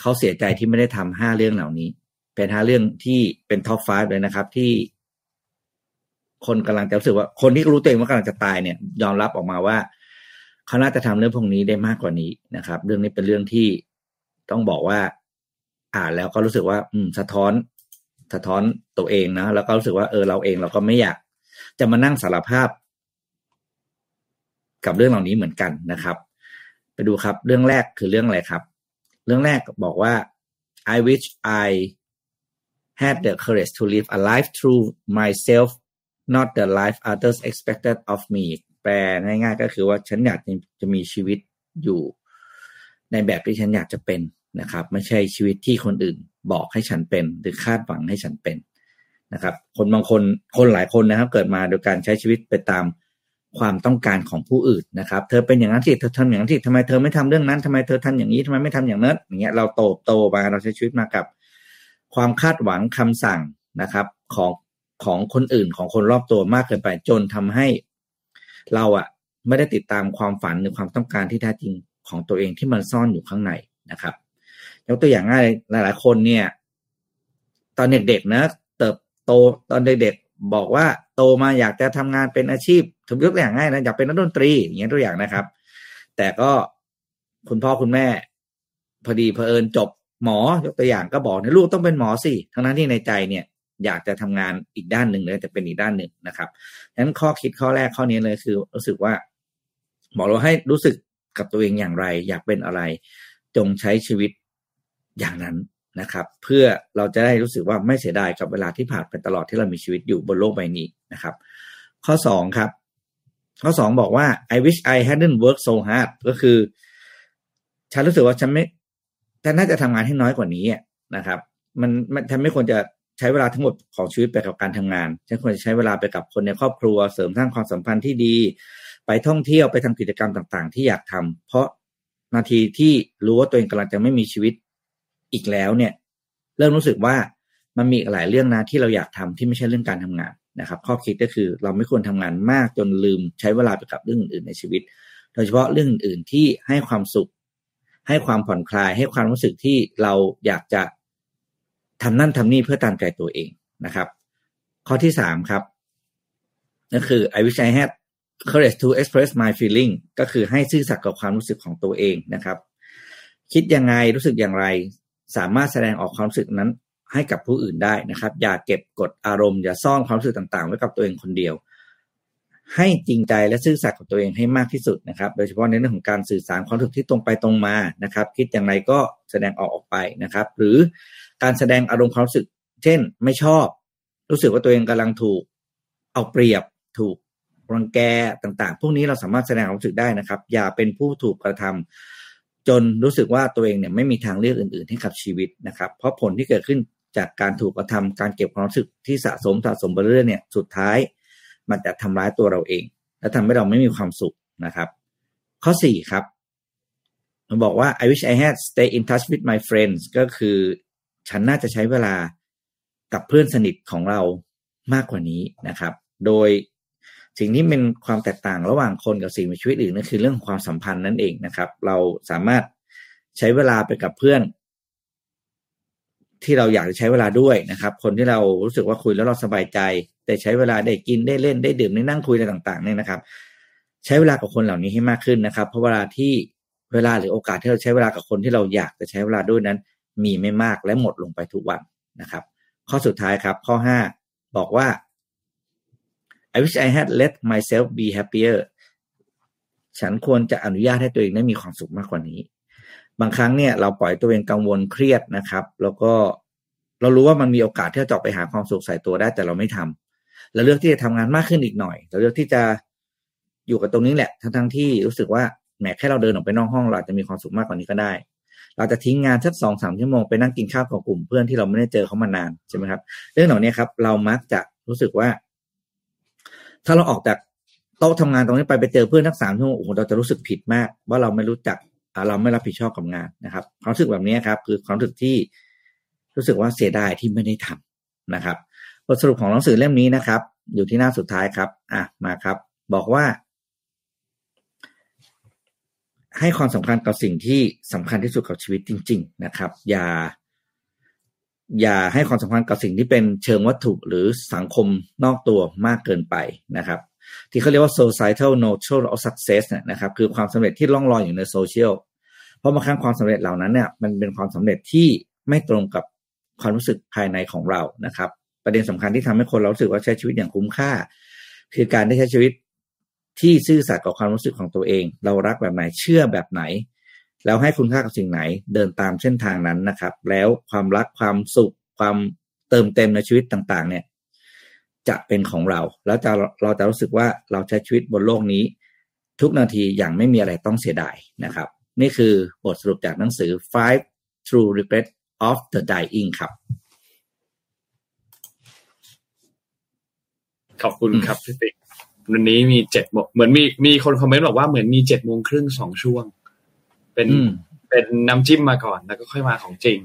เขาเสียใจที่ไม่ได้ทำห้าเรื่องเหล่านี้ เป็นห้าเรื่องที่เป็นท็อป5เลยนะครับ ที่ คนกำลังจะรู้สึกว่า คนที่รู้ตัวเองว่ากำลังจะตายเนี่ย ยอมรับออกมาว่าเขาน่าจะทำเรื่องพวกนี้ได้มากกว่านี้นะครับ เรื่องนี้เป็นเรื่องที่ต้องบอกว่า อ่านแล้วก็รู้สึกว่า อืม สะท้อน สะท้อนตัวเองนะแล้วก็รู้สึกว่าเออเราเองเราก็ไม่อยาก จะมานั่งสารภาพ กับเรื่องเหล่านี้เหมือนกันนะครับ ไปดูครับ เรื่องแรกคือเรื่องอะไรครับ เรื่องแรกบอกว่า I wish I had the courage to live a life through myself not the life others expected of me แปลง่ายๆ ก็คือว่าฉันอยากจะมีชีวิตอยู่ในแบบที่ฉันอยากจะเป็นนะครับ ไม่ใช่ชีวิตที่คนอื่นบอกให้ฉันเป็น หรือคาดหวังให้ฉันเป็นนะครับ คนบางคนคนหลายคนนะครับ เกิดมาโดยการใช้ชีวิตไปตาม ความต้องการของผู้อื่นนะครับ เธอเป็นอย่างนั้นสิเธอทำอย่างนั้นสิทำไมเธอไม่ทำเรื่องนั้นทำไมเธอทำอย่างนี้ทำไมไม่ทำอย่างนั้นอย่างเงี้ยเราโตโตมาเราใช้ชีวิตมากับ ความคาดหวังคำสั่งนะครับ ของของคนอื่นของคนรอบตัวมากเกินไปจนทำให้ เราอะไม่ได้ติดตามความฝันหรือความต้องการที่แท้จริงของตัวเองที่มันซ่อนอยู่ข้างในนะครับยกตัวอย่างง่ายหลาย ๆ คนเนี่ย ตอนเด็กๆนะ เติบโตตอนเด็กๆบอกว่าโตมาอยากจะทำงานเป็นอาชีพ ถือยกตัวอย่างง่ายนะอยากเป็นนักดนตรีอย่างเงี้ยตัวอย่างนะครับ แต่ก็คุณพ่อคุณแม่ พอดีเพอเอิญจบหมอยกตัวอย่างก็บอกนลูกต้องเป็นหมอสิทั้งนั้นที่ในใจเนี่ย อยากจะทำงานอีกด้านหนึ่งเลยแต่เป็นอีกด้านหนึ่งนะครับฉะนั้นข้อคิดข้อแรกข้อนี้เลยคือ รู้สึกว่าบอกเราให้รู้สึกกับตัวเองอย่างไร อยากเป็นอะไร จงใช้ชีวิตอย่างนั้นนะครับ เพื่อเราจะได้รู้สึกว่าไม่เสียดายกับเวลาที่ผ่านไปตลอดที่เรามีชีวิตอยู่บนโลกใบนี้นะครับ ข้อสองครับ ข้อสองบอกว่า I wish I hadn't worked so hard ก็คือ ฉันรู้สึกว่าฉันไม่ฉันน่าจะทำงานให้น้อยกว่านี้นะครับ มันมันฉันไม่ควรจะใช้เวลาทั้งหมดของชีวิตไปกับการทำงาน ฉันควรจะใช้เวลาไปกับคนในครอบครัว เสริมสร้างความสัมพันธ์ที่ดี ไปท่องเที่ยวไปทำกิจกรรมต่าง ๆ ที่อยากทำเพราะนาทีที่รู้ว่าตัวเองกำลังจะไม่มีชีวิตอีกแล้วเนี่ย เริ่มรู้สึกว่ามันมีหลายเรื่องนะที่เราอยากทำที่ไม่ใช่เรื่องการทำงาน นะครับข้อคิดก็คือเราไม่ควรทำงานมากจนลืมใช้เวลาไปกับเรื่องอื่นในชีวิต โดยเฉพาะเรื่องอื่นที่ให้ความสุข ให้ความผ่อนคลาย ให้ความรู้สึกที่เราอยากจะทำนั่นทำนี่เพื่อตามใจตัวเองนะครับ ข้อที่สามครับก็คือ I wish I had courage to express my feeling ก็คือให้ซื่อสัตย์กับความรู้สึกของตัวเองนะครับ คิดยังไงรู้สึกอย่างไร สามารถแสดงออกความรู้สึกนั้น ให้กับผู้อื่นได้นะครับ อย่าเก็บกดอารมณ์อย่าซ่อนความรู้สึกต่างๆ ไว้กับตัวเองคนเดียว ให้จริงใจและซื่อสัตย์กับตัวเองให้มากที่สุดนะครับ โดยเฉพาะในเรื่องของการสื่อสารความรู้สึกที่ตรงไปตรงมานะครับ คิดอย่างไรก็แสดงออกออกไปนะครับ หรือการแสดงอารมณ์ความรู้สึก เช่น ไม่ชอบ รู้สึกว่าตัวเองกำลังถูก เอาเปรียบถูกรังแกต่างๆ พวกนี้เราสามารถแสดงความรู้สึกได้นะครับ อย่าเป็นผู้ถูกกระทำจนรู้สึกว่าตัวเองเนี่ยไม่มีทางเลือกอื่น ๆ ให้กับชีวิตนะครับ เพราะผลที่เกิดขึ้น จากการถูกกระทำการเก็บความรู้สึกที่สะสมสะสมไปเรื่อยเนี่ยสุดท้าย มันจะทำร้ายตัวเราเอง และทำให้เราไม่มีความสุขนะครับ ข้อสี่ครับมันบอกว่า I wish I had stay in touch with my friends ก็คือฉันน่าจะใช้เวลากับเพื่อนสนิทของเรามากกว่านี้นะครับ โดยสิ่งที่เป็นความแตกต่างระหว่างคนกับสิ่งมีชีวิตอื่นนั่นคือเรื่องของความสัมพันธ์นั่นเองนะครับ เราสามารถใช้เวลาไปกับเพื่อน ที่เราอยากจะใช้เวลาด้วยนะครับ คนที่เรารู้สึกว่าคุยแล้วเราสบายใจได้ใช้เวลาได้กินได้เล่นได้ดื่มได้นั่งคุยอะไรต่างๆเนี่ยนะครับ ใช้เวลากับคนเหล่านี้ให้มากขึ้นนะครับ เพราะเวลาที่เวลาหรือโอกาสที่เราใช้เวลากับคนที่เราอยากจะใช้เวลาด้วยนั้น มีไม่มากและหมดลงไปทุกวันนะครับ ข้อสุดท้ายครับ ข้อห้าบอกว่า I wish I had let myself be happier ฉันควรจะอนุญาตให้ตัวเองได้มีความสุขมากกว่านี้ บางครั้งเนี่ยเราปล่อยตัวเองกังวลเครียดนะครับ แล้วก็เรารู้ว่ามันมีโอกาสที่จะออกไปหาความสุขใส่ตัวได้แต่เราไม่ทำเราเลือกที่จะทำงานมากขึ้นอีกหน่อยเราเลือกที่จะอยู่กับตรงนี้แหละ ทั้งทั้งที่รู้สึกว่าแหมแค่เราเดินออกไปนอกห้องเราจจะมีความสุขมากกว่านี้ก็ได้ เราจะทิ้งงานสักสองสามชั่วโมงไปนั่งกินข้าวกับกลุ่มเพื่อนที่เราไม่ได้เจอเขามานานใช่ไหมครับ เรื่องเหล่านี้ครับ เรามักจะรู้สึกว่า ถ้าเราออกจากโต๊ะทำงานตรงนี้ไปไปเจอเพื่อนทั้งสามชั่วโมงโอ้โหเราจะรู้สึกผิดมาก ว่าเราไม่รู้จัก เราไม่รับผิดชอบกับงานนะครับ ความรู้สึกแบบนี้ครับ คือความรู้สึกที่รู้สึกว่าเสียดายที่ไม่ได้ทำนะครับ บทสรุปของหนังสือเล่มนี้นะครับ อยู่ที่หน้าสุดท้ายครับ อะมาครับ บอกว่า ให้ความสำคัญกับสิ่งที่สำคัญที่สุดกับชีวิตจริง ๆ นะครับ อย่า อย่าให้ความสำคัญกับสิ่งที่เป็นเชิงวัตถุหรือสังคมนอกตัวมากเกินไปนะครับ ที่เขาเรียกว่า societal notion of success เนี่ยนะครับคือความสำเร็จที่ล่องลอยอยู่ในโซเชียลเพราะบางครั้งความสำเร็จเหล่านั้นเนี่ยมันเป็นความสำเร็จที่ไม่ตรงกับความรู้สึกภายในของเรานะครับ ประเด็นสำคัญที่ทำให้คนเรารู้สึกว่าใช้ชีวิตอย่างคุ้มค่า คือการได้ใช้ชีวิตที่ซื่อสัตย์กับความรู้สึกของตัวเอง เรารักแบบไหนเชื่อแบบไหน แล้วให้คุณค่ากับสิ่งไหนเดินตามเส้นทางนั้นนะครับ แล้วความรักความสุขความเติมเต็มในชีวิตต่าง ๆ เนี่ย จะเป็นของเรา แล้วจะเราจะรู้สึกว่าเราใช้ชีวิตบนโลกนี้ ทุกนาทีอย่างไม่มีอะไรต้องเสียดายนะครับ นี่คือบทสรุปจากหนังสือ five true regret of the dying ครับ ขอบคุณครับพี่ปิ๊กวันนี้มีเจ็ดโมงเหมือนมีมีคนคอมเมนต์บอกว่าเหมือนมีเจ็ดโมงครึ่งสองช่วง เป็นอืมเป็นน้ำจิ้มมาก่อนแล้วก็ค่อยมาของจริง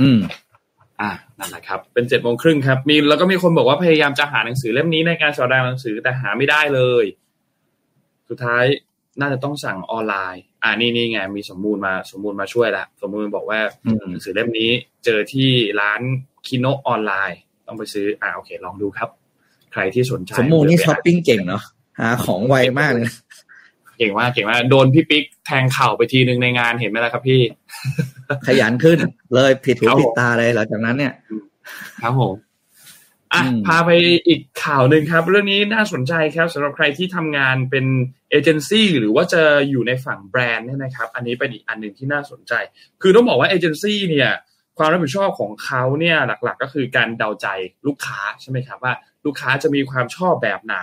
อืม อ่านั่นแหละครับ เป็นเจ็ดโมงครึ่งครับ มีแล้วก็มีคนบอกว่าพยายามจะหาหนังสือเล่มนี้ในการสอนดาวหนังสือแต่หาไม่ได้เลย สุดท้ายน่าจะต้องสั่งออนไลน์ อ่านี่นี่ไงมีสมมูลมาสมมูลมาช่วยละสมมูลบอกว่าอืมหนังสือเล่มนี้เจอที่ร้านคิโนออนไลน์ ต้องไปซื้ออ่าโอเค ลองดูครับ ใครที่สนใจสมมูลนี่เดี๋ยวช้อปไปปิ้งเก่งเนาะหาของไวมากเลยเก่งมากเก่งมาก โดนพี่ปิ๊กแทงเข่าไปทีนึงในงานเห็นไหมล่ะครับพี่ ขยันขึ้น เลยผิดหูครับผมผิดตาเลยหลังจากนั้นเนี่ย ครับผมอะอืมพาไปอีกข่าวหนึ่งครับ เรื่องนี้น่าสนใจครับสำหรับใครที่ทำงานเป็นเอเจนซี่หรือว่าจะอยู่ในฝั่งแบรนด์เนี่ยนะครับ อันนี้เป็นอีกอันหนึ่งที่น่าสนใจ คือต้องบอกว่าเอเจนซี่เนี่ย ความรับผิดชอบของเขาเนี่ยหลักๆ ก็คือการเดาใจลูกค้าใช่ไหมครับว่าลูกค้าจะมีความชอบแบบไหน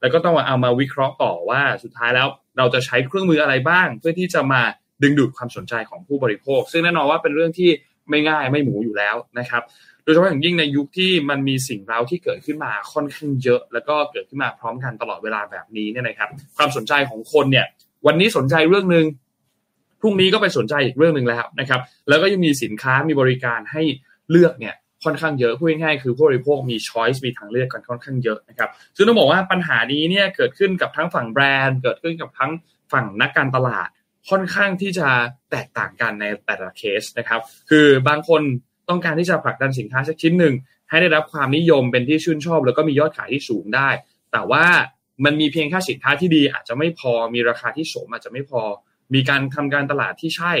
แล้วก็ต้องมาเอามาวิเคราะห์ต่อว่าสุดท้ายแล้ว เราจะใช้เครื่องมืออะไรบ้าง เพื่อที่จะมาดึงดูดความสนใจของผู้บริโภค ซึ่งแน่นอนว่าเป็นเรื่องที่ไม่ง่ายไม่หมูอยู่แล้วนะครับ โดยเฉพาะอย่างยิ่งในยุคที่มันมีสิ่งเร้าที่เกิดขึ้นมาค่อนข้างเยอะ แล้วก็เกิดขึ้นมาพร้อมกันตลอดเวลาแบบนี้เนี่ยนะครับ ความสนใจของคนเนี่ย วันนี้สนใจเรื่องหนึ่งพรุ่งนี้ก็ไปสนใจอีกเรื่องหนึ่งแล้วนะครับ แล้วก็ยังมีสินค้ามีบริการให้เลือกเนี่ย ค่อนข้างเยอะพูดง่ายๆคือผู้บริโภคมีช้อยส์มีทางเลือกกันค่อนข้างเยอะนะครับซึ่งต้องบอกว่าปัญหานี้เนี่ยเกิดขึ้นกับทั้งฝั่งแบรนด์ เกิดขึ้นกับทั้งฝั่งนักการตลาด ค่อนข้างที่จะแตกต่างกันในแต่ละเคสนะครับคือบางคนต้องการที่จะผลักดันสินค้าสักชิ้นหนึ่งให้ได้รับความนิยมเป็นที่ชื่นชอบ แล้วก็มียอดขายที่สูงได้ แต่ว่ามันมีเพียงแค่สินค้าที่ดีอาจจะไม่พอมีราคาที่สมอาจจะไม่พอ มีการทำการตลาดที่ใช่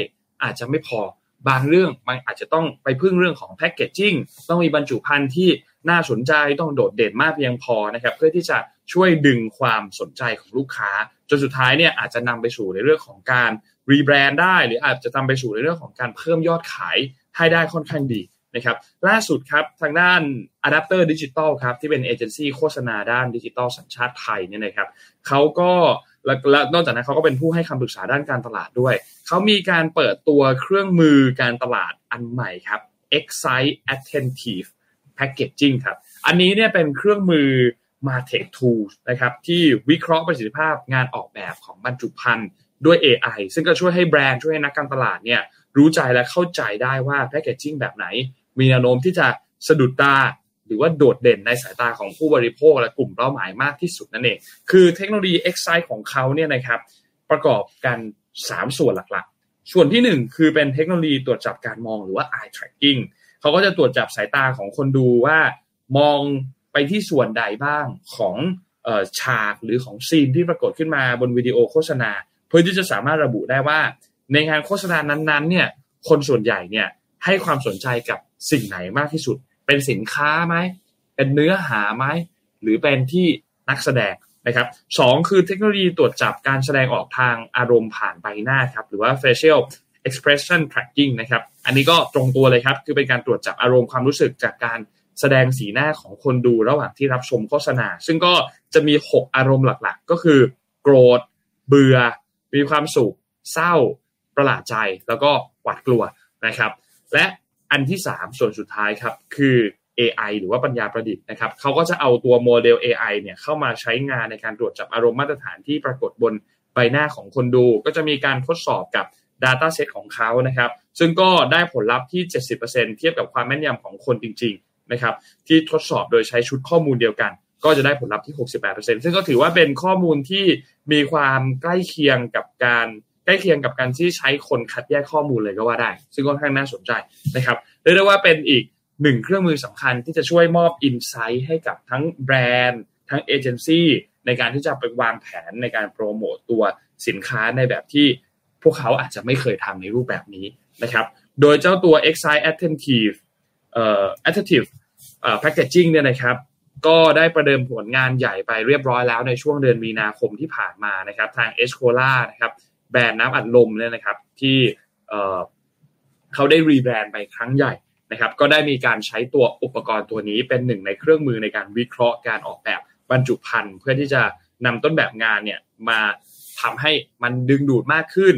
อาจจะไม่พอ บางเรื่องมันอาจจะต้องไปพึ่งเรื่องของแพคเกจจิ้งต้องมีบรรจุภัณฑ์ที่น่าสนใจต้องโดดเด่นมากเพียงพอนะครับ เพื่อที่จะช่วยดึงความสนใจของลูกค้า จนสุดท้ายเนี่ยอาจจะนำไปสู่ในเรื่องของการ rebrand ได้ หรืออาจจะนำไปสู่ในเรื่องของการเพิ่มยอดขายให้ได้ค่อนข้างดีนะครับล่าสุดครับทางด้าน Adapter Digital ครับที่เป็นเอเจนซี่โฆษณาด้านดิจิตอลสัญชาติไทยเนี่ยนะครับเขาก็ และนอกจากนั้นเขาก็เป็นผู้ให้คำปรึกษาด้านการตลาดด้วย เขามีการเปิดตัวเครื่องมือการตลาดอันใหม่ครับ Excite Attentive Packaging ครับ อันนี้เนี่ยเป็นเครื่องมือ Martech Tools นะครับที่วิเคราะห์ประสิทธิภาพงานออกแบบของบรรจุภัณฑ์ด้วย AI ซึ่งก็ช่วยให้แบรนด์ช่วยให้นักการตลาดเนี่ยรู้ใจและเข้าใจได้ว่าแพคเกจจิ้งแบบไหน มีแนวโน้มที่จะสะดุดตา หรือว่าโดดเด่นในสายตาของผู้บริโภคและกลุ่มเป้าหมายมากที่สุดนั่นเอง คือเทคโนโลยี Excite ของเขาเนี่ยนะครับประกอบกัน 3 ส่วนหลักๆ ส่วนที่ 1 คือเป็นเทคโนโลยีตรวจจับการมองหรือว่า eye tracking เขาก็จะตรวจจับสายตาของคนดูว่ามองไปที่ส่วนใดบ้างของฉากหรือของซีนที่ปรากฏขึ้นมาบนวิดีโอโฆษณา เพื่อที่จะสามารถระบุได้ว่า ในงานโฆษณานั้นๆเนี่ยคนส่วนใหญ่เนี่ยให้ความสนใจกับสิ่งไหนมากที่สุด เป็นสินค้าไหมเป็นเนื้อหาไหมหรือเป็นที่นักแสดงนะครับสองคือเทคโนโลยีตรวจจับการแสดงออกทางอารมณ์ผ่านใบหน้าครับหรือว่า facial expression tracking นะครับอันนี้ก็ตรงตัวเลยครับ คือเป็นการตรวจจับอารมณ์ความรู้สึกจากการแสดงสีหน้าของคนดูระหว่างที่รับชมโฆษณา ซึ่งก็จะมี 6 อารมณ์หลักๆ ก็คือ โกรธ เบื่อ มีความสุข เศร้า ประหลาดใจ แล้วก็หวาดกลัวนะครับ และ อันที่ 3 ส่วนสุดท้ายครับ คือ AI หรือว่าปัญญาประดิษฐ์นะครับเขาก็จะเอาตัวโมเดล AI เนี่ยเข้ามาใช้งานในการตรวจจับอารมณ์มาตรฐานที่ปรากฏบนใบหน้าของคนดู ก็จะมีการทดสอบกับ Data Set ของเขานะครับ ซึ่งก็ได้ผลลัพธ์ที่ 70%เทียบกับความแม่นยำของคนจริง ๆ นะครับ ที่ทดสอบโดยใช้ชุดข้อมูลเดียวกัน ก็จะได้ผลลัพธ์ที่ 68%ซึ่งก็ถือว่าเป็นข้อมูลที่มีความใกล้เคียงกับการ ใกล้เคียงกับการที่ใช้คนคัดแยกข้อมูลเลยก็ว่าได้ ซึ่งค่อนข้างน่าสนใจนะครับเรียกได้ว่าเป็นอีกหนึ่งเครื่องมือสำคัญที่จะช่วยมอบอินไซต์ให้กับทั้งแบรนด์ ทั้งเอเจนซี่ในการที่จะไปวางแผนในการโปรโมตตัวสินค้าในแบบที่พวกเขาอาจจะไม่เคยทำในรูปแบบนี้นะครับ โดยเจ้าตัว Excite Attentive เอ่อ Attentive เอ่อ Packaging เนี่ยนะครับ ก็ได้ประเดิมผลงานใหญ่ไปเรียบร้อยแล้วในช่วงเดือนมีนาคมที่ผ่านมานะครับ ทางเอสโคล่านะครับ แบรนด์น้ำอัดลมเนี่ยนะครับ ที่เอ่อเขาได้รีแบรนด์ไปครั้งใหญ่นะครับ ก็ได้มีการใช้ตัวอุปกรณ์ตัวนี้เป็นหนึ่งในเครื่องมือในการวิเคราะห์การออกแบบบรรจุภัณฑ์เพื่อที่จะนำต้นแบบงานเนี่ยมาทำให้มันดึงดูดมากขึ้น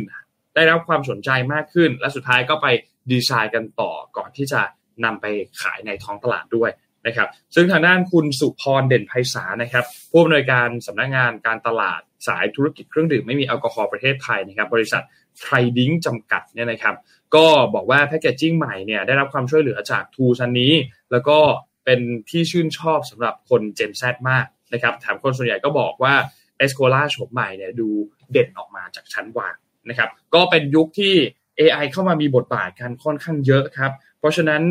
ได้รับความสนใจมากขึ้น และสุดท้ายก็ไปดีไซน์กันต่อก่อนที่จะนำไปขายในท้องตลาดด้วย นะครับซึ่งทางด้านคุณสุพรเด่นไพศาลนะครับผู้อำนวยการสำนักงงานการตลาดสายธุรกิจเครื่องดื่มไม่มีแอลกอฮอล์ประเทศไทยนะครับบริษัทเทรดดิ้งจำกัดเนี่ยนะครับก็บอกว่า packaging ใหม่เนี่ยได้รับความช่วยเหลือจาก tool ชิ้นนี้ แล้วก็เป็นที่ชื่นชอบสำหรับคน Gen Z มากนะครับแถมคนส่วนใหญ่ก็บอกว่า est Cola โฉมใหม่เนี่ยดูเด่นออกมาจากชั้นวางนะครับก็เป็นยุคที่ AI เข้ามามีบทบาทกันค่อนข้างเยอะครับ เพราะฉะนั้น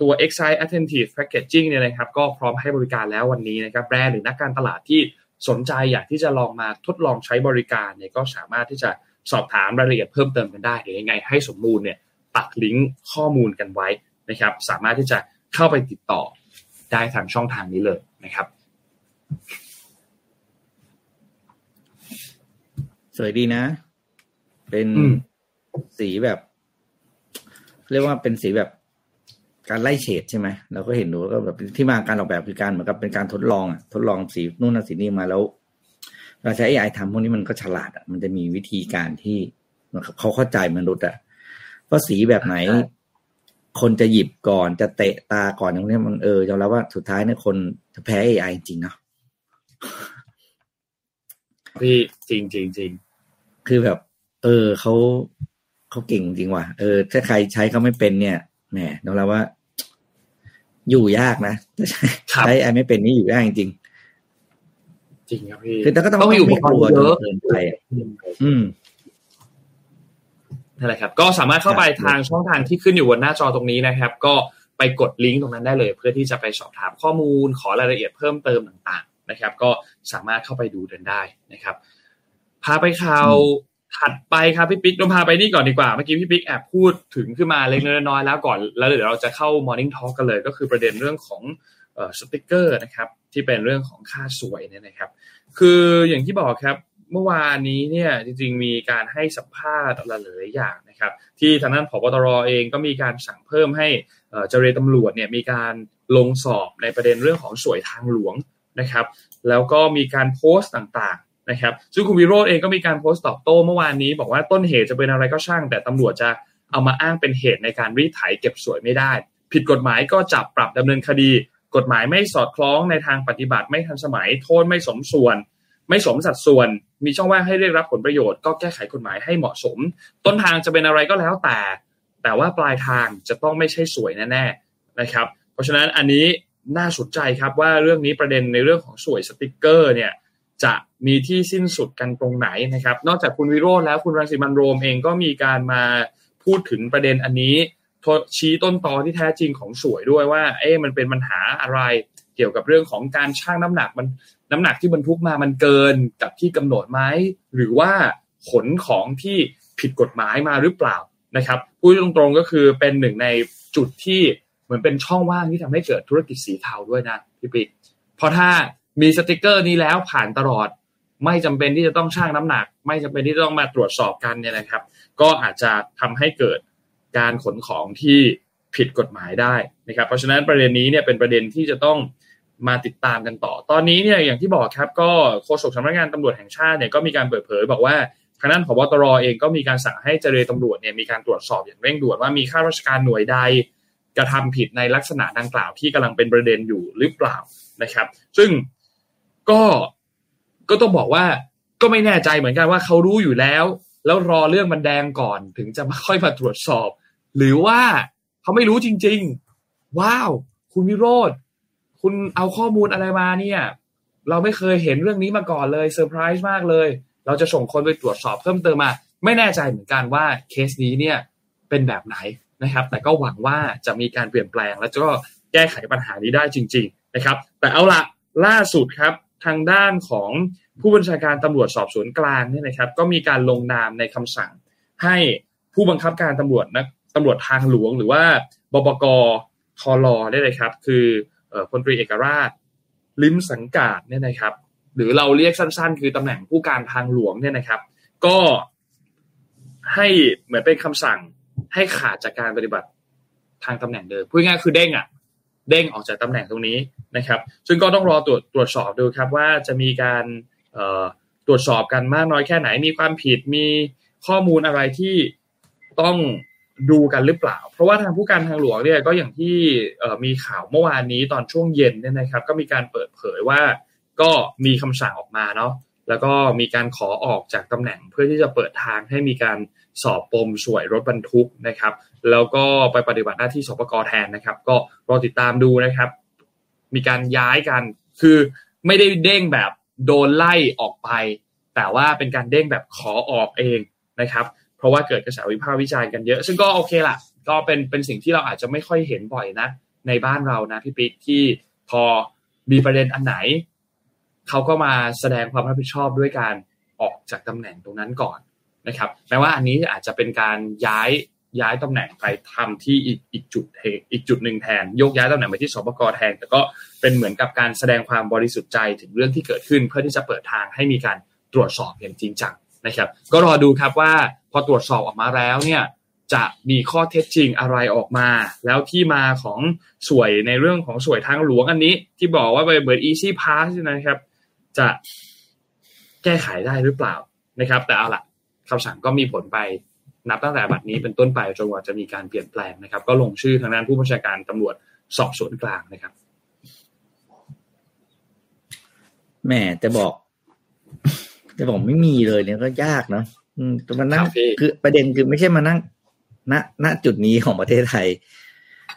ตัว Excite Attentive Packaging เนี่ยนะครับก็พร้อมให้บริการแล้ววันนี้นะครับแบรนด์หรือนักการตลาดที่สนใจอยากที่จะลองมาทดลองใช้บริการเนี่ยก็สามารถที่จะสอบถามรายละเอียดเพิ่มเติมกันได้หรือยังไง ให้สมบูรณ์เนี่ยปักลิงก์ข้อมูลกันไว้นะครับสามารถที่จะเข้าไปติดต่อได้ทางช่องทางนี้เลยนะครับสวยดีนะ เป็นสีแบบ เรียกว่าเป็นสีแบบ การไล่เฉดใช่ไหมเราก็เห็นดูก็แบบที่มาการออกแบบคือการเหมือนกับเป็นการทดลองอะทดลองสีนู่นนั่นสีนี้มาแล้วเราใช้ AI ทำพวกนี้มันก็ฉลาดอะมันจะมีวิธีการที่เขาเข้าใจมนุษย์อะว่าสีแบบไหน คนจะหยิบก่อนจะเตะตาก่อนอย่างนี้มันเออยอมรับว่าสุดท้ายเนี่ยคนจะแพ้ AI จริงเนาะพี่จริงจริงจริงคือแบบ เออเขาเขาเก่งจริงว่ะเออ ถ้าใครใช้เขาไม่เป็นเนี่ยแหมยอมรับว่า อยู่ยากนะใช้ไอไม่เป็นนี่อยู่ยากจริงจริงครับพี่คือแต่ก็ต้องต้องมีอุปกรณ์ไม่ลัวเยอะจนเกินไปอะอืมนั่นแหละครับ ก็สามารถเข้าไปทางช่องทางที่ขึ้นอยู่บนหน้าจอตรงนี้นะครับ ก็ไปกดลิงก์ตรงนั้นได้เลย เพื่อที่จะไปสอบถามข้อมูลขอรายละเอียดเพิ่มเติมต่าง ๆ นะครับ ก็สามารถเข้าไปดูกันได้นะครับ พาไปข่าว ถัดไปครับพี่ปิ๊กเราพาไปนี่ก่อนดีกว่า เมื่อกี้พี่ปิ๊กแอบพูดถึงขึ้นมาเล็กน้อยแล้วก่อน แล้วเดี๋ยวเราจะเข้า Morning Talk กันเลย ก็คือประเด็นเรื่องของออสติกเกอร์นะครับ ที่เป็นเรื่องของค่าส่วยเนี่ยนะครับ คืออย่างที่บอกครับเมื่อวานนี้เนี่ยจริงๆมีการให้สัมภาษณ์หลายๆอย่างนะครับ ที่ทางด้านผบตรเองก็มีการสั่งเพิ่มให้เจรตำรวจเนี่ยมีการลงสอบในประเด็นเรื่องของส่วยทางหลวงนะครับ แล้วก็มีการโพสต์ต่างๆ นะครับซึ่งคุณวิโรจน์เองก็มีการโพสต์ตอบโต้เมื่อวานนี้บอกว่าต้นเหตุจะเป็นอะไรก็ช่าง แต่ตำรวจจะเอามาอ้างเป็นเหตุในการรีดไถเก็บส่วยไม่ได้ ผิดกฎหมายก็จับปรับดำเนินคดี กฎหมายไม่สอดคล้องในทางปฏิบัติไม่ทันสมัย โทษไม่สมส่วน ไม่สมสัดส่วน มีช่องว่างให้เรียกรับผลประโยชน์ก็แก้ไขกฎหมายให้เหมาะสม ต้นทางจะเป็นอะไรก็แล้วแต่ แต่ว่าปลายทางจะต้องไม่ใช่สวยแน่ๆนะครับ เพราะฉะนั้นอันนี้น่าสนใจครับว่าเรื่องนี้ประเด็นในเรื่องของสวยสติกเกอร์เนี่ย จะมีที่สิ้นสุดกันตรงไหนนะครับ นอกจากคุณวิโรจน์แล้วคุณรังสิมันโรมเองก็มีการมาพูดถึงประเด็นอันนี้ชี้ต้นตอที่แท้จริงของสวยด้วยว่า เอ๊ะมันเป็นปัญหาอะไรเกี่ยวกับเรื่องของการชั่งน้ำหนักมันน้ำหนักที่บรรทุกมามันเกินกับที่กำหนดไหมหรือว่าขนของที่ผิดกฎหมายมาหรือเปล่านะครับพูดตรงๆก็คือเป็นหนึ่งในจุดที่เหมือนเป็นช่องว่างที่ทำให้เกิดธุรกิจสีเทาด้วยนะพี่ปิ๊กเพราะถ้า มีสติกเกอร์นี้แล้วผ่านตลอด ไม่จำเป็นที่จะต้องชั่งน้ำหนัก ไม่จำเป็นที่ต้องมาตรวจสอบกันเนี่ยนะครับ ก็อาจจะทำให้เกิดการขนของที่ผิดกฎหมายได้นะครับ เพราะฉะนั้นประเด็นนี้เนี่ยเป็นประเด็นที่จะต้องมาติดตามกันต่อ ตอนนี้เนี่ยอย่างที่บอกครับก็โฆษกสำนักงานตำรวจแห่งชาติเนี่ยก็มีการเปิดเผย บอกว่าทางด้านผบตรเองก็มีการสั่งให้เจรตำรวจเนี่ยมีการตรวจสอบอย่างเร่งด่วนว่ามีข้าราชการหน่วยใดกระทำผิดในลักษณะดังกล่าวที่กำลังเป็นประเด็นอยู่หรือเปล่านะครับ ซึ่ง ก็ก็ต้องบอกว่าก็ไม่แน่ใจเหมือนกันว่าเขารู้อยู่แล้ว แล้วรอเรื่องมันแดงก่อนถึงจะมาค่อยมาตรวจสอบ หรือว่าเขาไม่รู้จริง ๆ ว้าว คุณวิโรจน์คุณเอาข้อมูลอะไรมาเนี่ย เราไม่เคยเห็นเรื่องนี้มาก่อนเลยเซอร์ไพรส์มากเลย เราจะส่งคนไปตรวจสอบเพิ่มเติมมา ไม่แน่ใจเหมือนกันว่าเคสนี้เนี่ยเป็นแบบไหนนะครับ แต่ก็หวังว่าจะมีการเปลี่ยนแปลง แล้วก็แก้ไขปัญหานี้ได้จริง ๆ นะครับ แต่เอาละล่าสุดครับ ทางด้านของผู้บัญชาการตำรวจสอบสวนกลางเนี่ยนะครับ ก็มีการลงนามในคำสั่ง ให้ผู้บังคับการตำรวจนะตำรวจทางหลวง หรือว่าบปกทรได้เลยครับ คือพลตรีเอกราช ลิ้มสังกาดเนี่ยนะครับ หรือเราเรียกสั้น ๆ คือตำแหน่งผู้การทางหลวงเนี่ยนะครับ ก็ให้เหมือนเป็นคำสั่งให้ขาดจากการปฏิบัติทางตำแหน่งเดิมพูดง่ายๆคือเด้งอะ เด้งออกจากตำแหน่งตรงนี้นะครับ ซึ่งก็ต้องรอตรวจตรวจสอบดูครับว่าจะมีการตรวจสอบกันมากน้อยแค่ไหนมีความผิดมีข้อมูลอะไรที่ต้องดูกันหรือเปล่า เพราะว่าทางผู้การทางหลวงเนี่ยก็อย่างที่มีข่าวเมื่อวานนี้ตอนช่วงเย็นเนี่ยนะครับ ก็มีการเปิดเผยว่าก็มีคำสั่งออกมาเนาะแล้วก็มีการขอออกจากตำแหน่งเพื่อที่จะเปิดทางให้มีการ สอบปมสวยรถบรรทุกนะครับ แล้วก็ไปปฏิบัติหน้าที่สปกแทนนะครับ ก็รอติดตามดูนะครับ มีการย้ายกันคือไม่ได้เด้งแบบโดนไล่ออกไป แต่ว่าเป็นการเด้งแบบขอออกเองนะครับ เพราะว่าเกิดกระแสวิพากษ์วิจารณ์กันเยอะ ซึ่งก็โอเคละก็เป็นเป็นสิ่งที่เราอาจจะไม่ค่อยเห็นบ่อยนะ ในบ้านเรานะพี่ปิ๊กที่พอมีประเด็นอันไหนเขาก็มาแสดงความรับผิดชอบด้วยการออกจากตำแหน่งตรงนั้นก่อน นะครับแม้ว่าอันนี้อาจจะเป็นการย้ายย้ายตำแหน่งไปทำที่อีกอีกจุดอีกจุดหนึ่งแทนยกย้ายตำแหน่งไปที่สปกแทน แต่ก็เป็นเหมือนกับการแสดงความบริสุทธิ์ใจถึงเรื่องที่เกิดขึ้น เพื่อที่จะเปิดทางให้มีการตรวจสอบอย่างจริงจังนะครับ ก็รอดูครับว่าพอตรวจสอบออกมาแล้วเนี่ยจะมีข้อเท็จจริงอะไรออกมา แล้วที่มาของสวยในเรื่องของสวยทางหลวงอันนี้ ที่บอกว่าไปเบิร์ด easy pass นะครับ จะแก้ไขได้หรือเปล่านะครับ แต่เอาละ คำสั่งก็มีผลไปนับตั้งแต่บัดนี้เป็นต้นไปจนกว่าจะมีการเปลี่ยนแปลงนะครับ ก็ลงชื่อทางด้านผู้บัญชาการตำรวจสอบสวนกลางนะครับแหมจะบอกจะบอกไม่มีเลยเนี่ยก็ยากเนาะอืมแต่มันนั่งครับพี่คือประเด็นคือไม่ใช่มานั่งณณจุดนี้ของประเทศไทย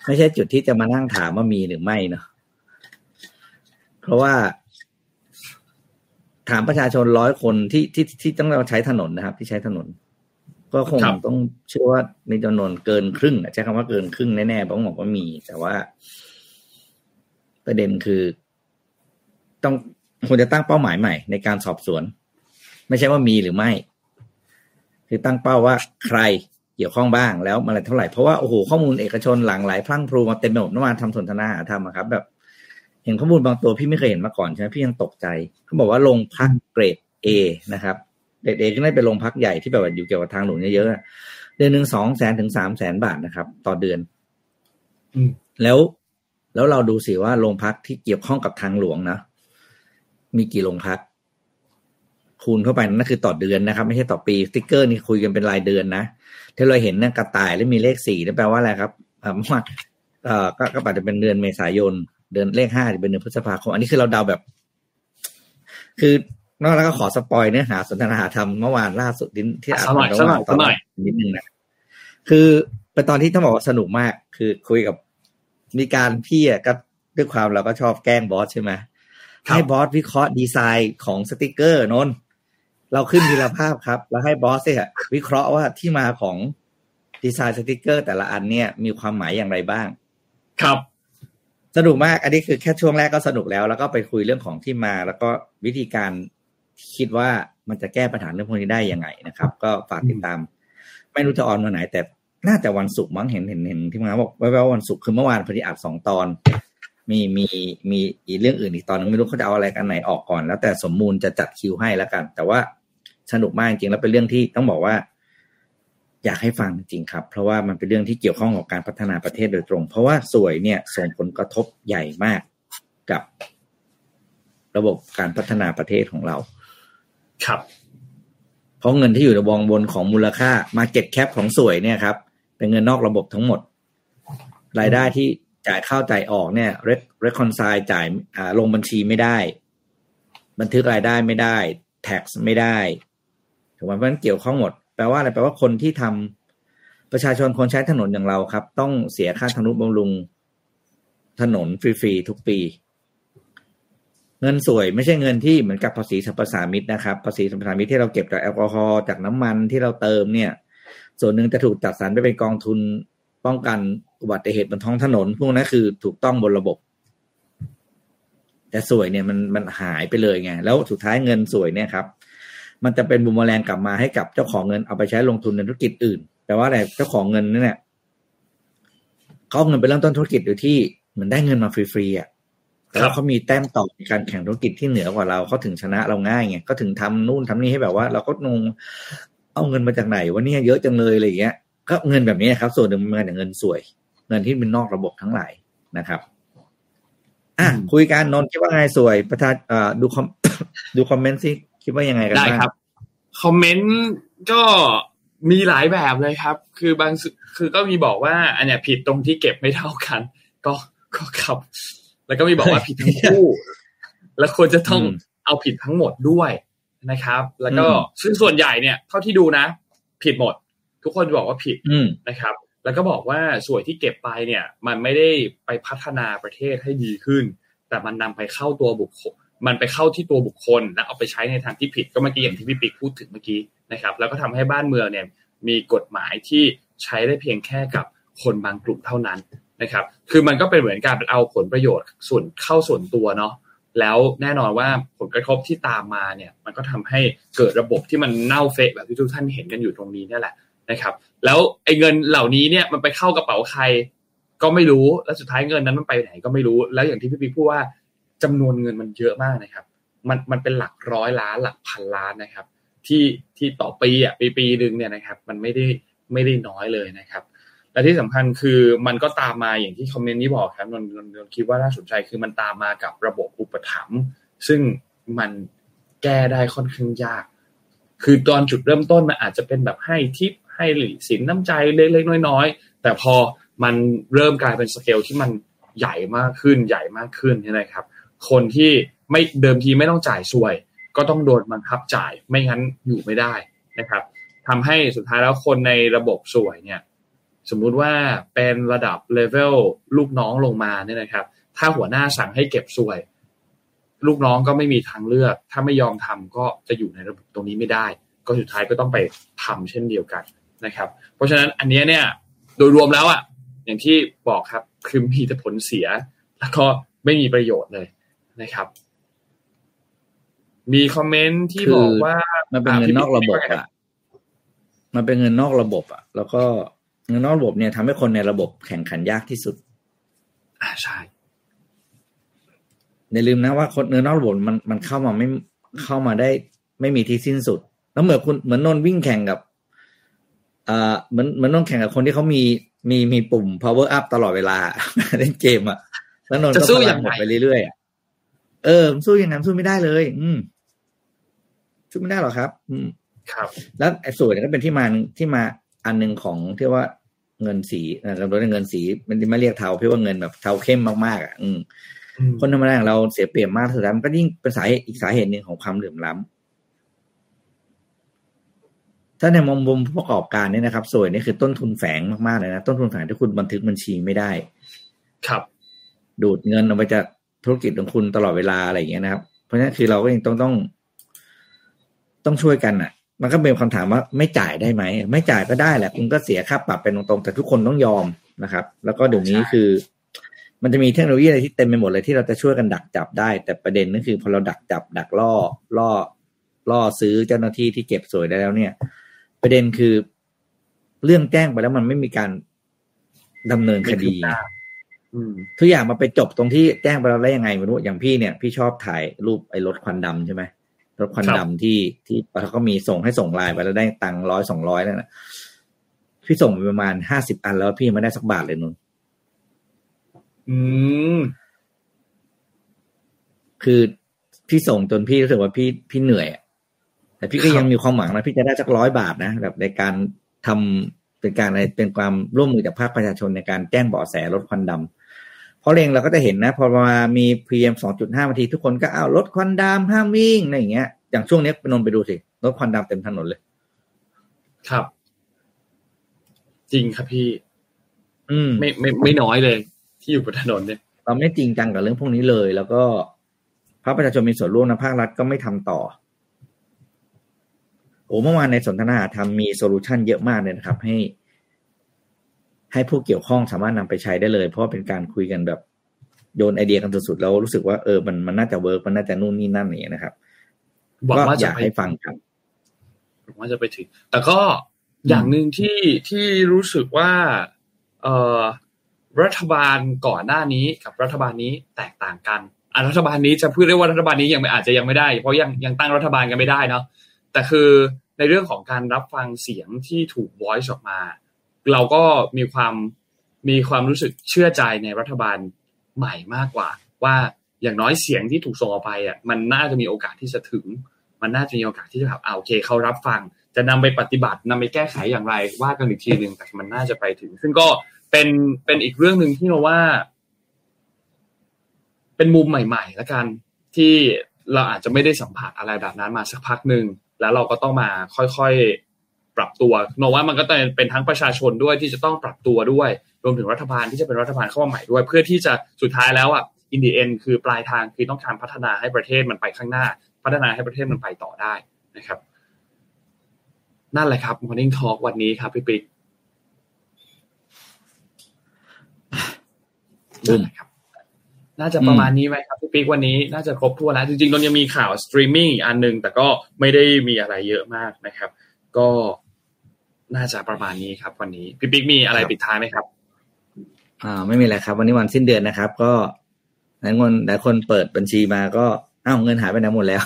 ไม่ใช่จุดที่จะมานั่งถามว่ามีหรือไม่เนาะเพราะว่า ถามประชาชนร้อยคนที่ที่ที่ต้องเราใช้ถนนนะครับ ที่ใช้ถนน ก็คงครับต้องเชื่อว่ามีจำนวนเกินครึ่งอะใช้คำว่าเกินครึ่งแน่ๆต้องบอกว่ามี แต่ว่า ประเด็นคือต้องควรจะตั้งเป้าหมายใหม่ในการสอบสวน ไม่ใช่ว่ามีหรือไม่ คือตั้งเป้าว่าใครเกี่ยวข้องบ้างแล้วมันอะไรเท่าไหร่ เพราะว่าโอ้โหข้อมูลเอกชนหลั่งไหลพลั่งพลูมาเต็มไปหมดเมื่อวานทำสนทนาหาธรรมอะครับ แบบ เห็นข้อมูลบางตัวพี่ไม่เคยเห็นมาก่อนใช่ไหมพี่ยังตกใจเขาบอกว่าโรงพักเกรดเอนะครับเกรดเอก็ได้เป็นโรงพักใหญ่ที่แบบว่าอยู่เกี่ยวกับทางหลวงเยอะๆอะเดือนหนึ่งสองแสนถึงสามแสนบาทนะครับ ต่อเดือนอืมแล้วแล้วเราดูสิว่าโรงพักที่เกี่ยวข้องกับทางหลวงนะมีกี่โรงพัก คูณเข้าไปนั่นคือต่อเดือนนะครับ ไม่ใช่ต่อปีสติ๊กเกอร์นี่คุยกันเป็นรายเดือนนะที่เราเห็นเนี่ยกระต่ายแล้วมีเลขสี่นั่นแปลว่าอะไรครับอ่าเมื่อวานเอ่อก็ก็อาจจะเป็นเดือนเมษายน เดือนเลขห้าจะเป็นเดือนพฤษภาคม อันนี้คือเราเดาแบบ คือนอกแล้วก็ขอ spoil เนื้อหาสนทนาธรรมเมื่อวานล่าสุดที่ที่อ่านสักหน่อยเมื่สักหน่วาอยตอนสักหน่อยนิดนึงนะคือเป็นตอนที่ต้องบอกว่าสนุกมาก คือคุยกับมีการพี่อะก็ด้วยความเราก็ชอบแกล้งบอสใช่ไหมครับให้บอสวิเคราะห์ดีไซน์ของสติกเกอร์นนท์เราขึ้นทีละภาพครับ แล้วให้บอสเนี่ยวิเคราะห์ว่าที่มาของดีไซน์สติกเกอร์ แต่ละอันเนี่ยมีความหมายอย่างไรบ้าง ครับ สนุกมาก อันนี้คือแค่ช่วงแรกก็สนุกแล้ว แล้วก็ไปคุยเรื่องของที่มา แล้วก็วิธีการคิดว่ามันจะแก้ปัญหาเรื่องพวกนี้ได้ยังไงนะครับ ก็ฝากติดตาม ไม่รู้จะออนวันไหน แต่น่าจะวันศุกร์มั้งเห็นเห็นเห็นที่มาบอกไว้ว่าวันศุกร์คือเมื่อวานพอดีอัดสองตอน มีมีมีอีเรื่องอื่นอีกตอนนึงไม่รู้เขาจะเอาอะไรกันไหนออกก่อน แล้วแต่สมมูลจะจัดคิวให้แล้วกัน แต่ว่าสนุกมากจริงแล้วเป็นเรื่องที่ต้องบอกว่า อยากให้ฟังจริงๆครับ เพราะว่ามันเป็นเรื่องที่เกี่ยวข้องกับการพัฒนาประเทศโดยตรง เพราะว่าสวยเนี่ยส่งผลกระทบใหญ่มากกับระบบการพัฒนาประเทศของเรา ครับ เพราะเงินที่อยู่ในวงบนของมูลค่า Market Cap ของสวยเนี่ยครับ เป็นเงินนอกระบบทั้งหมด รายได้ที่จ่ายเข้าจ่ายออกเนี่ยเรเรคอนไซจ่ายอ่าลงบัญชีไม่ได้ บันทึกรายได้ไม่ได้ tax ไม่ได้ถูกไหมเพราะฉะนั้นเกี่ยวข้องหมด แปลว่าอะไรแปลว่าคนที่ทำประชาชนคนใช้ถนนอย่างเราครับ ต้องเสียค่าธนุบำรุงถนนฟรีๆทุกปี เงินสวยไม่ใช่เงินที่เหมือนกับภาษีสรรพสามิตนะครับ ภาษีสรรพสามิตที่เราเก็บจากแอลกอฮอล์จากน้ำมันที่เราเติมเนี่ย ส่วนหนึ่งจะถูกจัดสรรไปเป็นกองทุนป้องกันอุบัติเหตุบนท้องถนน พวกนั้นคือถูกต้องบนระบบ แต่สวยเนี่ยมันมันหายไปเลยไงแล้วสุดท้ายเงินสวยเนี่ยครับ มันจะเป็นบูมแมลงกลับมาให้กับเจ้าของเงินเอาไปใช้ลงทุนในธุรกิจอื่น แต่ว่าอะไรเจ้าของเงินนั่นเนี่ยเขาเอาเงินไปเริ่มต้นธุรกิจโดยที่เหมือนได้เงินมาฟรีๆอะแต่ว่าเขามีแต้มต่อในการแข่งธุรกิจที่เหนือกว่าเราเขาถึงชนะเราง่ายไงก็ถึงทำนู่นทำนี่ให้แบบว่า เราก็งงเอาเงินมาจากไหนวะเนี่ยเยอะจังเลยอะไรอย่างเงี้ย ก็เงินแบบนี้ครับ ส่วนหนึ่งมันมาจากเงินสวย เงินที่เป็นนอกระบบทั้งหลายนะครับอะอืมคุยกันนนท์คิดว่าไงสวยประชาเอ่อดูคอมดูคอมเมนต์สิ คิดว่ายังไงกันได้บ้างครับ คอมเมนต์ก็มีหลายแบบเลยครับ คือบางสุคือก็มีบอกว่าอันเนี้ยผิดตรงที่เก็บไม่เท่ากัน ก็ก็ครับ แล้วก็มีบอกว่าผิดทั้งคู่ แล้วควรจะต้องอืมเอาผิดทั้งหมดด้วยนะครับ แล้วก็อืมซึ่งส่วนใหญ่เนี่ยเท่าที่ดูนะ ผิดหมด ทุกคนบอกว่าผิดอืมนะครับ แล้วก็บอกว่าส่วนที่เก็บไปเนี่ย มันไม่ได้ไปพัฒนาประเทศให้ดีขึ้น แต่มันนำไปเข้าตัวบุคคล มันไปเข้าที่ตัวบุคคล แล้วเอาไปใช้ในทางที่ผิดก็เมื่อกี้อย่างที่พี่ปิ๊กพูดถึงเมื่อกี้นะครับ แล้วก็ทำให้บ้านเมืองเนี่ยมีกฎหมายที่ใช้ได้เพียงแค่กับคนบางกลุ่มเท่านั้นนะครับ คือมันก็เป็นเหมือนการเอาผลประโยชน์ส่วนเข้าส่วนตัวเนาะแล้วแน่นอนว่าผลกระทบที่ตามมาเนี่ย มันก็ทำให้เกิดระบบที่มันเน่าเฟะแบบที่ทุกท่านเห็นกันอยู่ตรงนี้นี่แหละนะครับ แล้วไอ้เงินเหล่านี้เนี่ยมันไปเข้ากระเป๋าใครก็ไม่รู้ แล้วสุดท้ายเงินนั้นมันไปไหนก็ไม่รู้ แล้วอย่างที่พี่ปิ๊กพูดว่า จำนวนเงินมันเยอะมากนะครับ มันมันเป็นหลักร้อยล้านหลักพันล้านนะครับ ที่ที่ต่อปีอะปีปีหนึ่งเนี่ยนะครับ มันไม่ได้ไม่ได้น้อยเลยนะครับและที่สำคัญคือมันก็ตามมาอย่างที่คอมเมนต์นี้บอกครับนนนนคิดว่าน่าสนใจคือมันตามมากับระบบอุปถัมภ์ซึ่งมันแก้ได้ค่อนข้างยาก คือตอนจุดเริ่มต้นมันอาจจะเป็นแบบให้ทิปให้หรือสินน้ำใจเล็กๆน้อยๆ แต่พอมันเริ่มกลายเป็นสเกลที่มันใหญ่มากขึ้นใหญ่มากขึ้นนี่นะครับ คนที่ไม่เดิมทีไม่ต้องจ่ายสวย ก็ต้องโดนบังคับจ่ายไม่งั้นอยู่ไม่ได้นะครับทำให้สุดท้ายแล้วคนในระบบสวยเนี่ย สมมุติว่าเป็นระดับเลเวลลูกน้องลงมาเนี่ยนะครับ ถ้าหัวหน้าสั่งให้เก็บสวย ลูกน้องก็ไม่มีทางเลือก ถ้าไม่ยอมทำก็จะอยู่ในระบบตรงนี้ไม่ได้ ก็สุดท้ายก็ต้องไปทำเช่นเดียวกันนะครับ เพราะฉะนั้นอันเนี้ยเนี่ยโดยรวมแล้วอะอย่างที่บอกครับคือมีแต่ผลเสีย แล้วก็ไม่มีประโยชน์เลย นะครับ มีคอมเมนต์ที่บอกว่ามันเป็นเงินนอกระบบอะมันเป็นเงินนอกระบบอะแล้วก็เงินนอกระบบเนี่ยทำให้คนในระบบแข่งขันยากที่สุด อ่าใช่อย่าลืมนะว่าคนเงินนอกระบบมันมันเข้ามาไม่เข้ามาได้ ไม่มีที่สิ้นสุด แล้วเหมือนคุณเหมือนนนท์วิ่งแข่งกับอ่าเหมือนเหมือนนนท์แข่งกับคนที่เขามีมีมีปุ่ม power up ตลอดเวลาเล่นเกมอะแล้วนนท์จะก็สู้พยัลังงหมไงดไปเรื่อยๆอะ เออสู้ยังไงสู้ไม่ได้เลย อืมสู้ไม่ได้หรอกครับ อืมครับ แล้วไอ้สวยเนี่ยก็เป็นที่มาหนึ่งที่มาอันหนึ่งของที่ว่าเงินสีนะครับรถเงินสี มันไม่เรียกเทาพี่ว่าเงินแบบเทาเข้มมากๆอะ อืมคนธรรมดาอย่างเราเสียเปรียบมากสุดท้ายมันก็ยิ่งเป็นสาเหตุอีกสาเหตุหนึ่งของความเหลื่อมล้ำถ้าในมุมมุมผู้ประกอบการเนี่ยนะครับสวยนี่คือต้นทุนแฝงมากๆเลยนะต้นทุนแฝงที่คุณบันทึกบัญชีไม่ได้ ครับ ดูดเงินออกไปจาก ธุรกิจของคุณตลอดเวลาอะไรอย่างเงี้ยนะครับ เพราะฉะนั้นคือเราก็ยังต้องต้อง ต้องช่วยกันอะ มันก็เป็นคำถามว่าไม่จ่ายได้ไหมไม่จ่ายก็ได้แหละ คุณก็เสียค่าปรับเป็นตรงๆแต่ทุกคนต้องยอมนะครับ แล้วก็เดี๋ยวนี้คือ มันจะมีเทคโนโลยีอะไรที่เต็มไปหมดเลยที่เราจะช่วยกันดักจับได้ แต่ประเด็นนั่นคือพอเราดักจับ ดักล่อล่อล่อซื้อเจ้าหน้าที่ที่เก็บสวยได้แล้วเนี่ย ประเด็นคือเรื่องแจ้งไปแล้วมันไม่มีการดำเนินคดี ทุกอย่างมาไปจบตรงที่แจ้งไปแล้วได้ยังไงไม่รู้อย่างพี่เนี่ยพี่ชอบถ่ายรูปไอ้รถควันดำใช่ไหมรถควันครับดำที่ที่เขาก็มีส่งให้ส่งไลน์ไปแล้วได้ตังค์ร้อยสองร้อยนั่นแหละพี่ส่งไปประมาณห้าสิบอันแล้วพี่ยังไม่ได้สักบาทเลยนุ่นอืมคือพี่ส่งจนพี่รู้สึกว่าพี่พี่เหนื่อยอะแต่พี่ก็ครับยังมีความหวังนะพี่จะได้สักร้อยบาทนะแบบในการทำเป็นการอะไรเป็นความร่วมมือจากภาคประชาชนในการแจ้งเบาะแสรถควันดำ เพราะเองเราก็จะเห็นนะ พอมามีพีเอ็มสองจุดห้านาทีทุกคนก็อ้าวรถควันดำห้ามวิ่งอะไรอย่างเงี้ยอย่างช่วงนี้ไปนนท์ไปดูสิรถควันดำเต็มถนนเลย ครับ จริงครับพี่ อืมไม่ไม่ไม่น้อยเลย ที่อยู่บนถนนเนี่ย เราไม่จริงจังกับเรื่องพวกนี้เลย แล้วก็ภาคประชาชนมีส่วนร่วมนะภาครัฐก็ไม่ทำต่อโอ้เมื่อวานในสนทนาธรรมมี solution เยอะมากเลยนะครับ ให้ ให้ผู้เกี่ยวข้องสามารถนำไปใช้ได้เลย เพราะว่าเป็นการคุยกันแบบโยนไอเดียกันสุดๆแล้วรู้สึกว่าเออมันมันน่าจะ work มันน่าจะนู่นนี่นั่นอย่างเงี้ยนะครับหวังก็ว่าอจะยากไปให้ฟังกันหวังว่าจะไปถึง แต่ก็อย่างหนึ่งที่ที่รู้สึกว่าเอ่อรัฐบาลก่อนหน้านี้กับรัฐบาลนี้แตกต่างกันอะรัฐบาลนี้จะพูดได้ว่ารัฐบาลนี้ยังไม่อาจจะยังไม่ได้ เพราะยังยังตั้งรัฐบาลกันไม่ได้เนาะแต่คือในเรื่องของการรับฟังเสียงที่ถูก voice ออกมา เราก็มีความมีความรู้สึกเชื่อใจในรัฐบาลใหม่มากกว่า ว่าอย่างน้อยเสียงที่ถูกส่งออกไปอะมันน่าจะมีโอกาสที่จะถึง มันน่าจะมีโอกาสที่จะแบบเอาโอเคเขารับฟัง จะนำไปปฏิบัตินำไปแก้ไขอย่างไรว่ากันอีกทีหนึ่งแต่มันน่าจะไปถึง ซึ่งก็เป็นเป็นอีกเรื่องหนึ่งที่เราว่า เป็นมุมใหม่ๆแล้วกันที่เราอาจจะไม่ได้สัมผัสอะไรแบบนั้นมาสักพักหนึ่งแล้วเราก็ต้องมาค่อยๆ ปรับตัวโนว่ามันก็ต้องเป็นทั้งประชาชนด้วยที่จะต้องปรับตัวด้วย รวมถึงรัฐบาลที่จะเป็นรัฐบาลเข้ามาใหม่ด้วย เพื่อที่จะสุดท้ายแล้วอะin the end คือปลายทางคือต้องการพัฒนาให้ประเทศมันไปข้างหน้า พัฒนาให้ประเทศมันไปต่อได้นะครับ นั่นแหละครับ Morning Talk วันนี้ครับพี่ปิ๊กนั่นแหละครับน่าจะประมาณนี้ไหมครับพี่ปิ๊กวันนี้น่าจะครบถ้วนแล้ว จริงๆเรายังมีข่าวสตรีมมิ่งอันหนึ่งแต่ก็ไม่ได้มีอะไรเยอะมากนะครับ ก็ น่าจะประมาณนี้ครับ วันนี้พี่ปิ๊กมีอะไรปิดท้ายไหมครับอ่าไม่มีอะไรครับ วันนี้วันสิ้นเดือนนะครับ ก็หลายคนหลายคนเปิดบัญชีมาก็อ้าวเงินหายไปไหนหมดแล้ว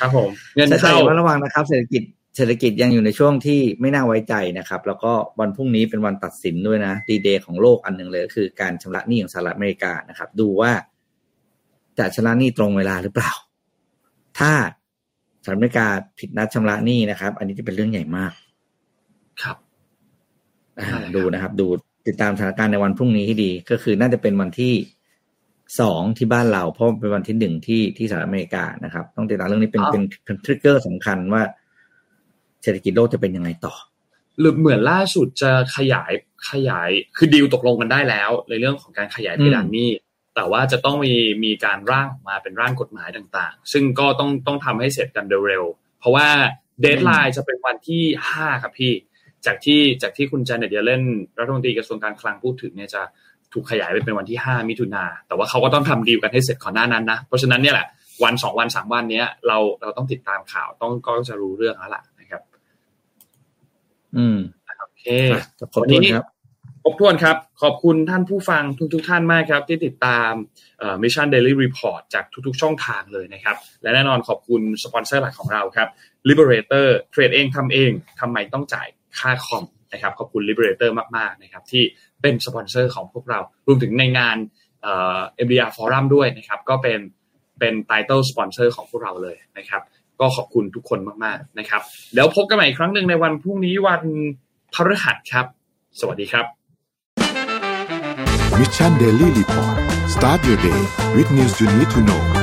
ครับผม เงินใช่ใช่เข้าว่าระวังนะครับ เศรษฐกิจเศรษฐกิจยังอยู่ในช่วงที่ไม่น่าไว้ใจนะครับ แล้วก็วันพรุ่งนี้เป็นวันตัดสินด้วยนะดีเดย์ของโลกอันหนึ่งเลย ก็คือการชำระหนี้ของสหรัฐอเมริกานะครับ ดูว่าจะชำระหนี้ตรงเวลาหรือเปล่า ถ้าสหรัฐอเมริกาผิดนัดชำระหนี้นะครับ อันนี้จะเป็นเรื่องใหญ่มาก ครับอ่าใช่ครับดูนะครับ ดูติดตามสถานการณ์ในวันพรุ่งนี้ให้ดี ก็คือน่าจะเป็นวันที่สองที่บ้านเรา เพราะเป็นวันที่หนึ่งที่ที่สหรัฐอเมริกานะครับ ต้องติดตามเรื่องนี้เป็นเป็นเป็นทริกเกอร์สำคัญว่า เศรษฐกิจโลกจะเป็นยังไงต่อหรือเหมือนล่าสุดจะขยายขยายคือดีลตกลงกันได้แล้ว ในเรื่องของการขยายเพดานหนี้แต่ว่าจะต้องมีมีการร่างออกมาเป็นร่างกฎหมายต่างๆ ซึ่งก็ต้องต้องทำให้เสร็จกันเร็วๆเพราะว่าdeadline จะเป็นวันที่ห้าครับพี่ จากที่จากที่คุณเจเน็ตเยลเลนรัฐมนตรีกระทรวงการคลังพูดถึงเนี่ยจะถูกขยายไปเป็นวันที่ห้ามิถุนาแต่ว่าเขาก็ต้องทำดีลกันให้เสร็จก่อนหน้านั้นนะ เพราะฉะนั้นเนี่ยแหละวันสองวันสามวันเนี้ยเราเราต้องติดตามข่าวต้องก็จะรู้เรื่องแล้วล่ะนะครับ อืมโอเคขอบคุณครับครบถ้วนครับ ขอบคุณท่านผู้ฟังทุกๆทท่านมากครับ ที่ติดตาม Mission Daily Report จากทุกๆ ช่องทางเลยนะครับ และแน่นอนขอบคุณสปอนเซอร์หลักของเราครับ Liberator เทรดเองทำเองทำไมต้องจ่าย ค่าคอมนะครับขอบคุณ Liberator มากๆนะครับที่เป็นสปอนเซอร์ของพวกเรา รวมถึงในงานเอ่อ MDR Forum ด้วยนะครับ ก็เป็นเป็น title sponsor ของพวกเราเลยนะครับ ก็ขอบคุณทุกคนมากๆนะครับ แล้วพบกันใหม่อีกครั้งหนึ่งในวันพรุ่งนี้วันพฤหัสครับ สวัสดีครับ Mission Daily Report start your day with news you need to know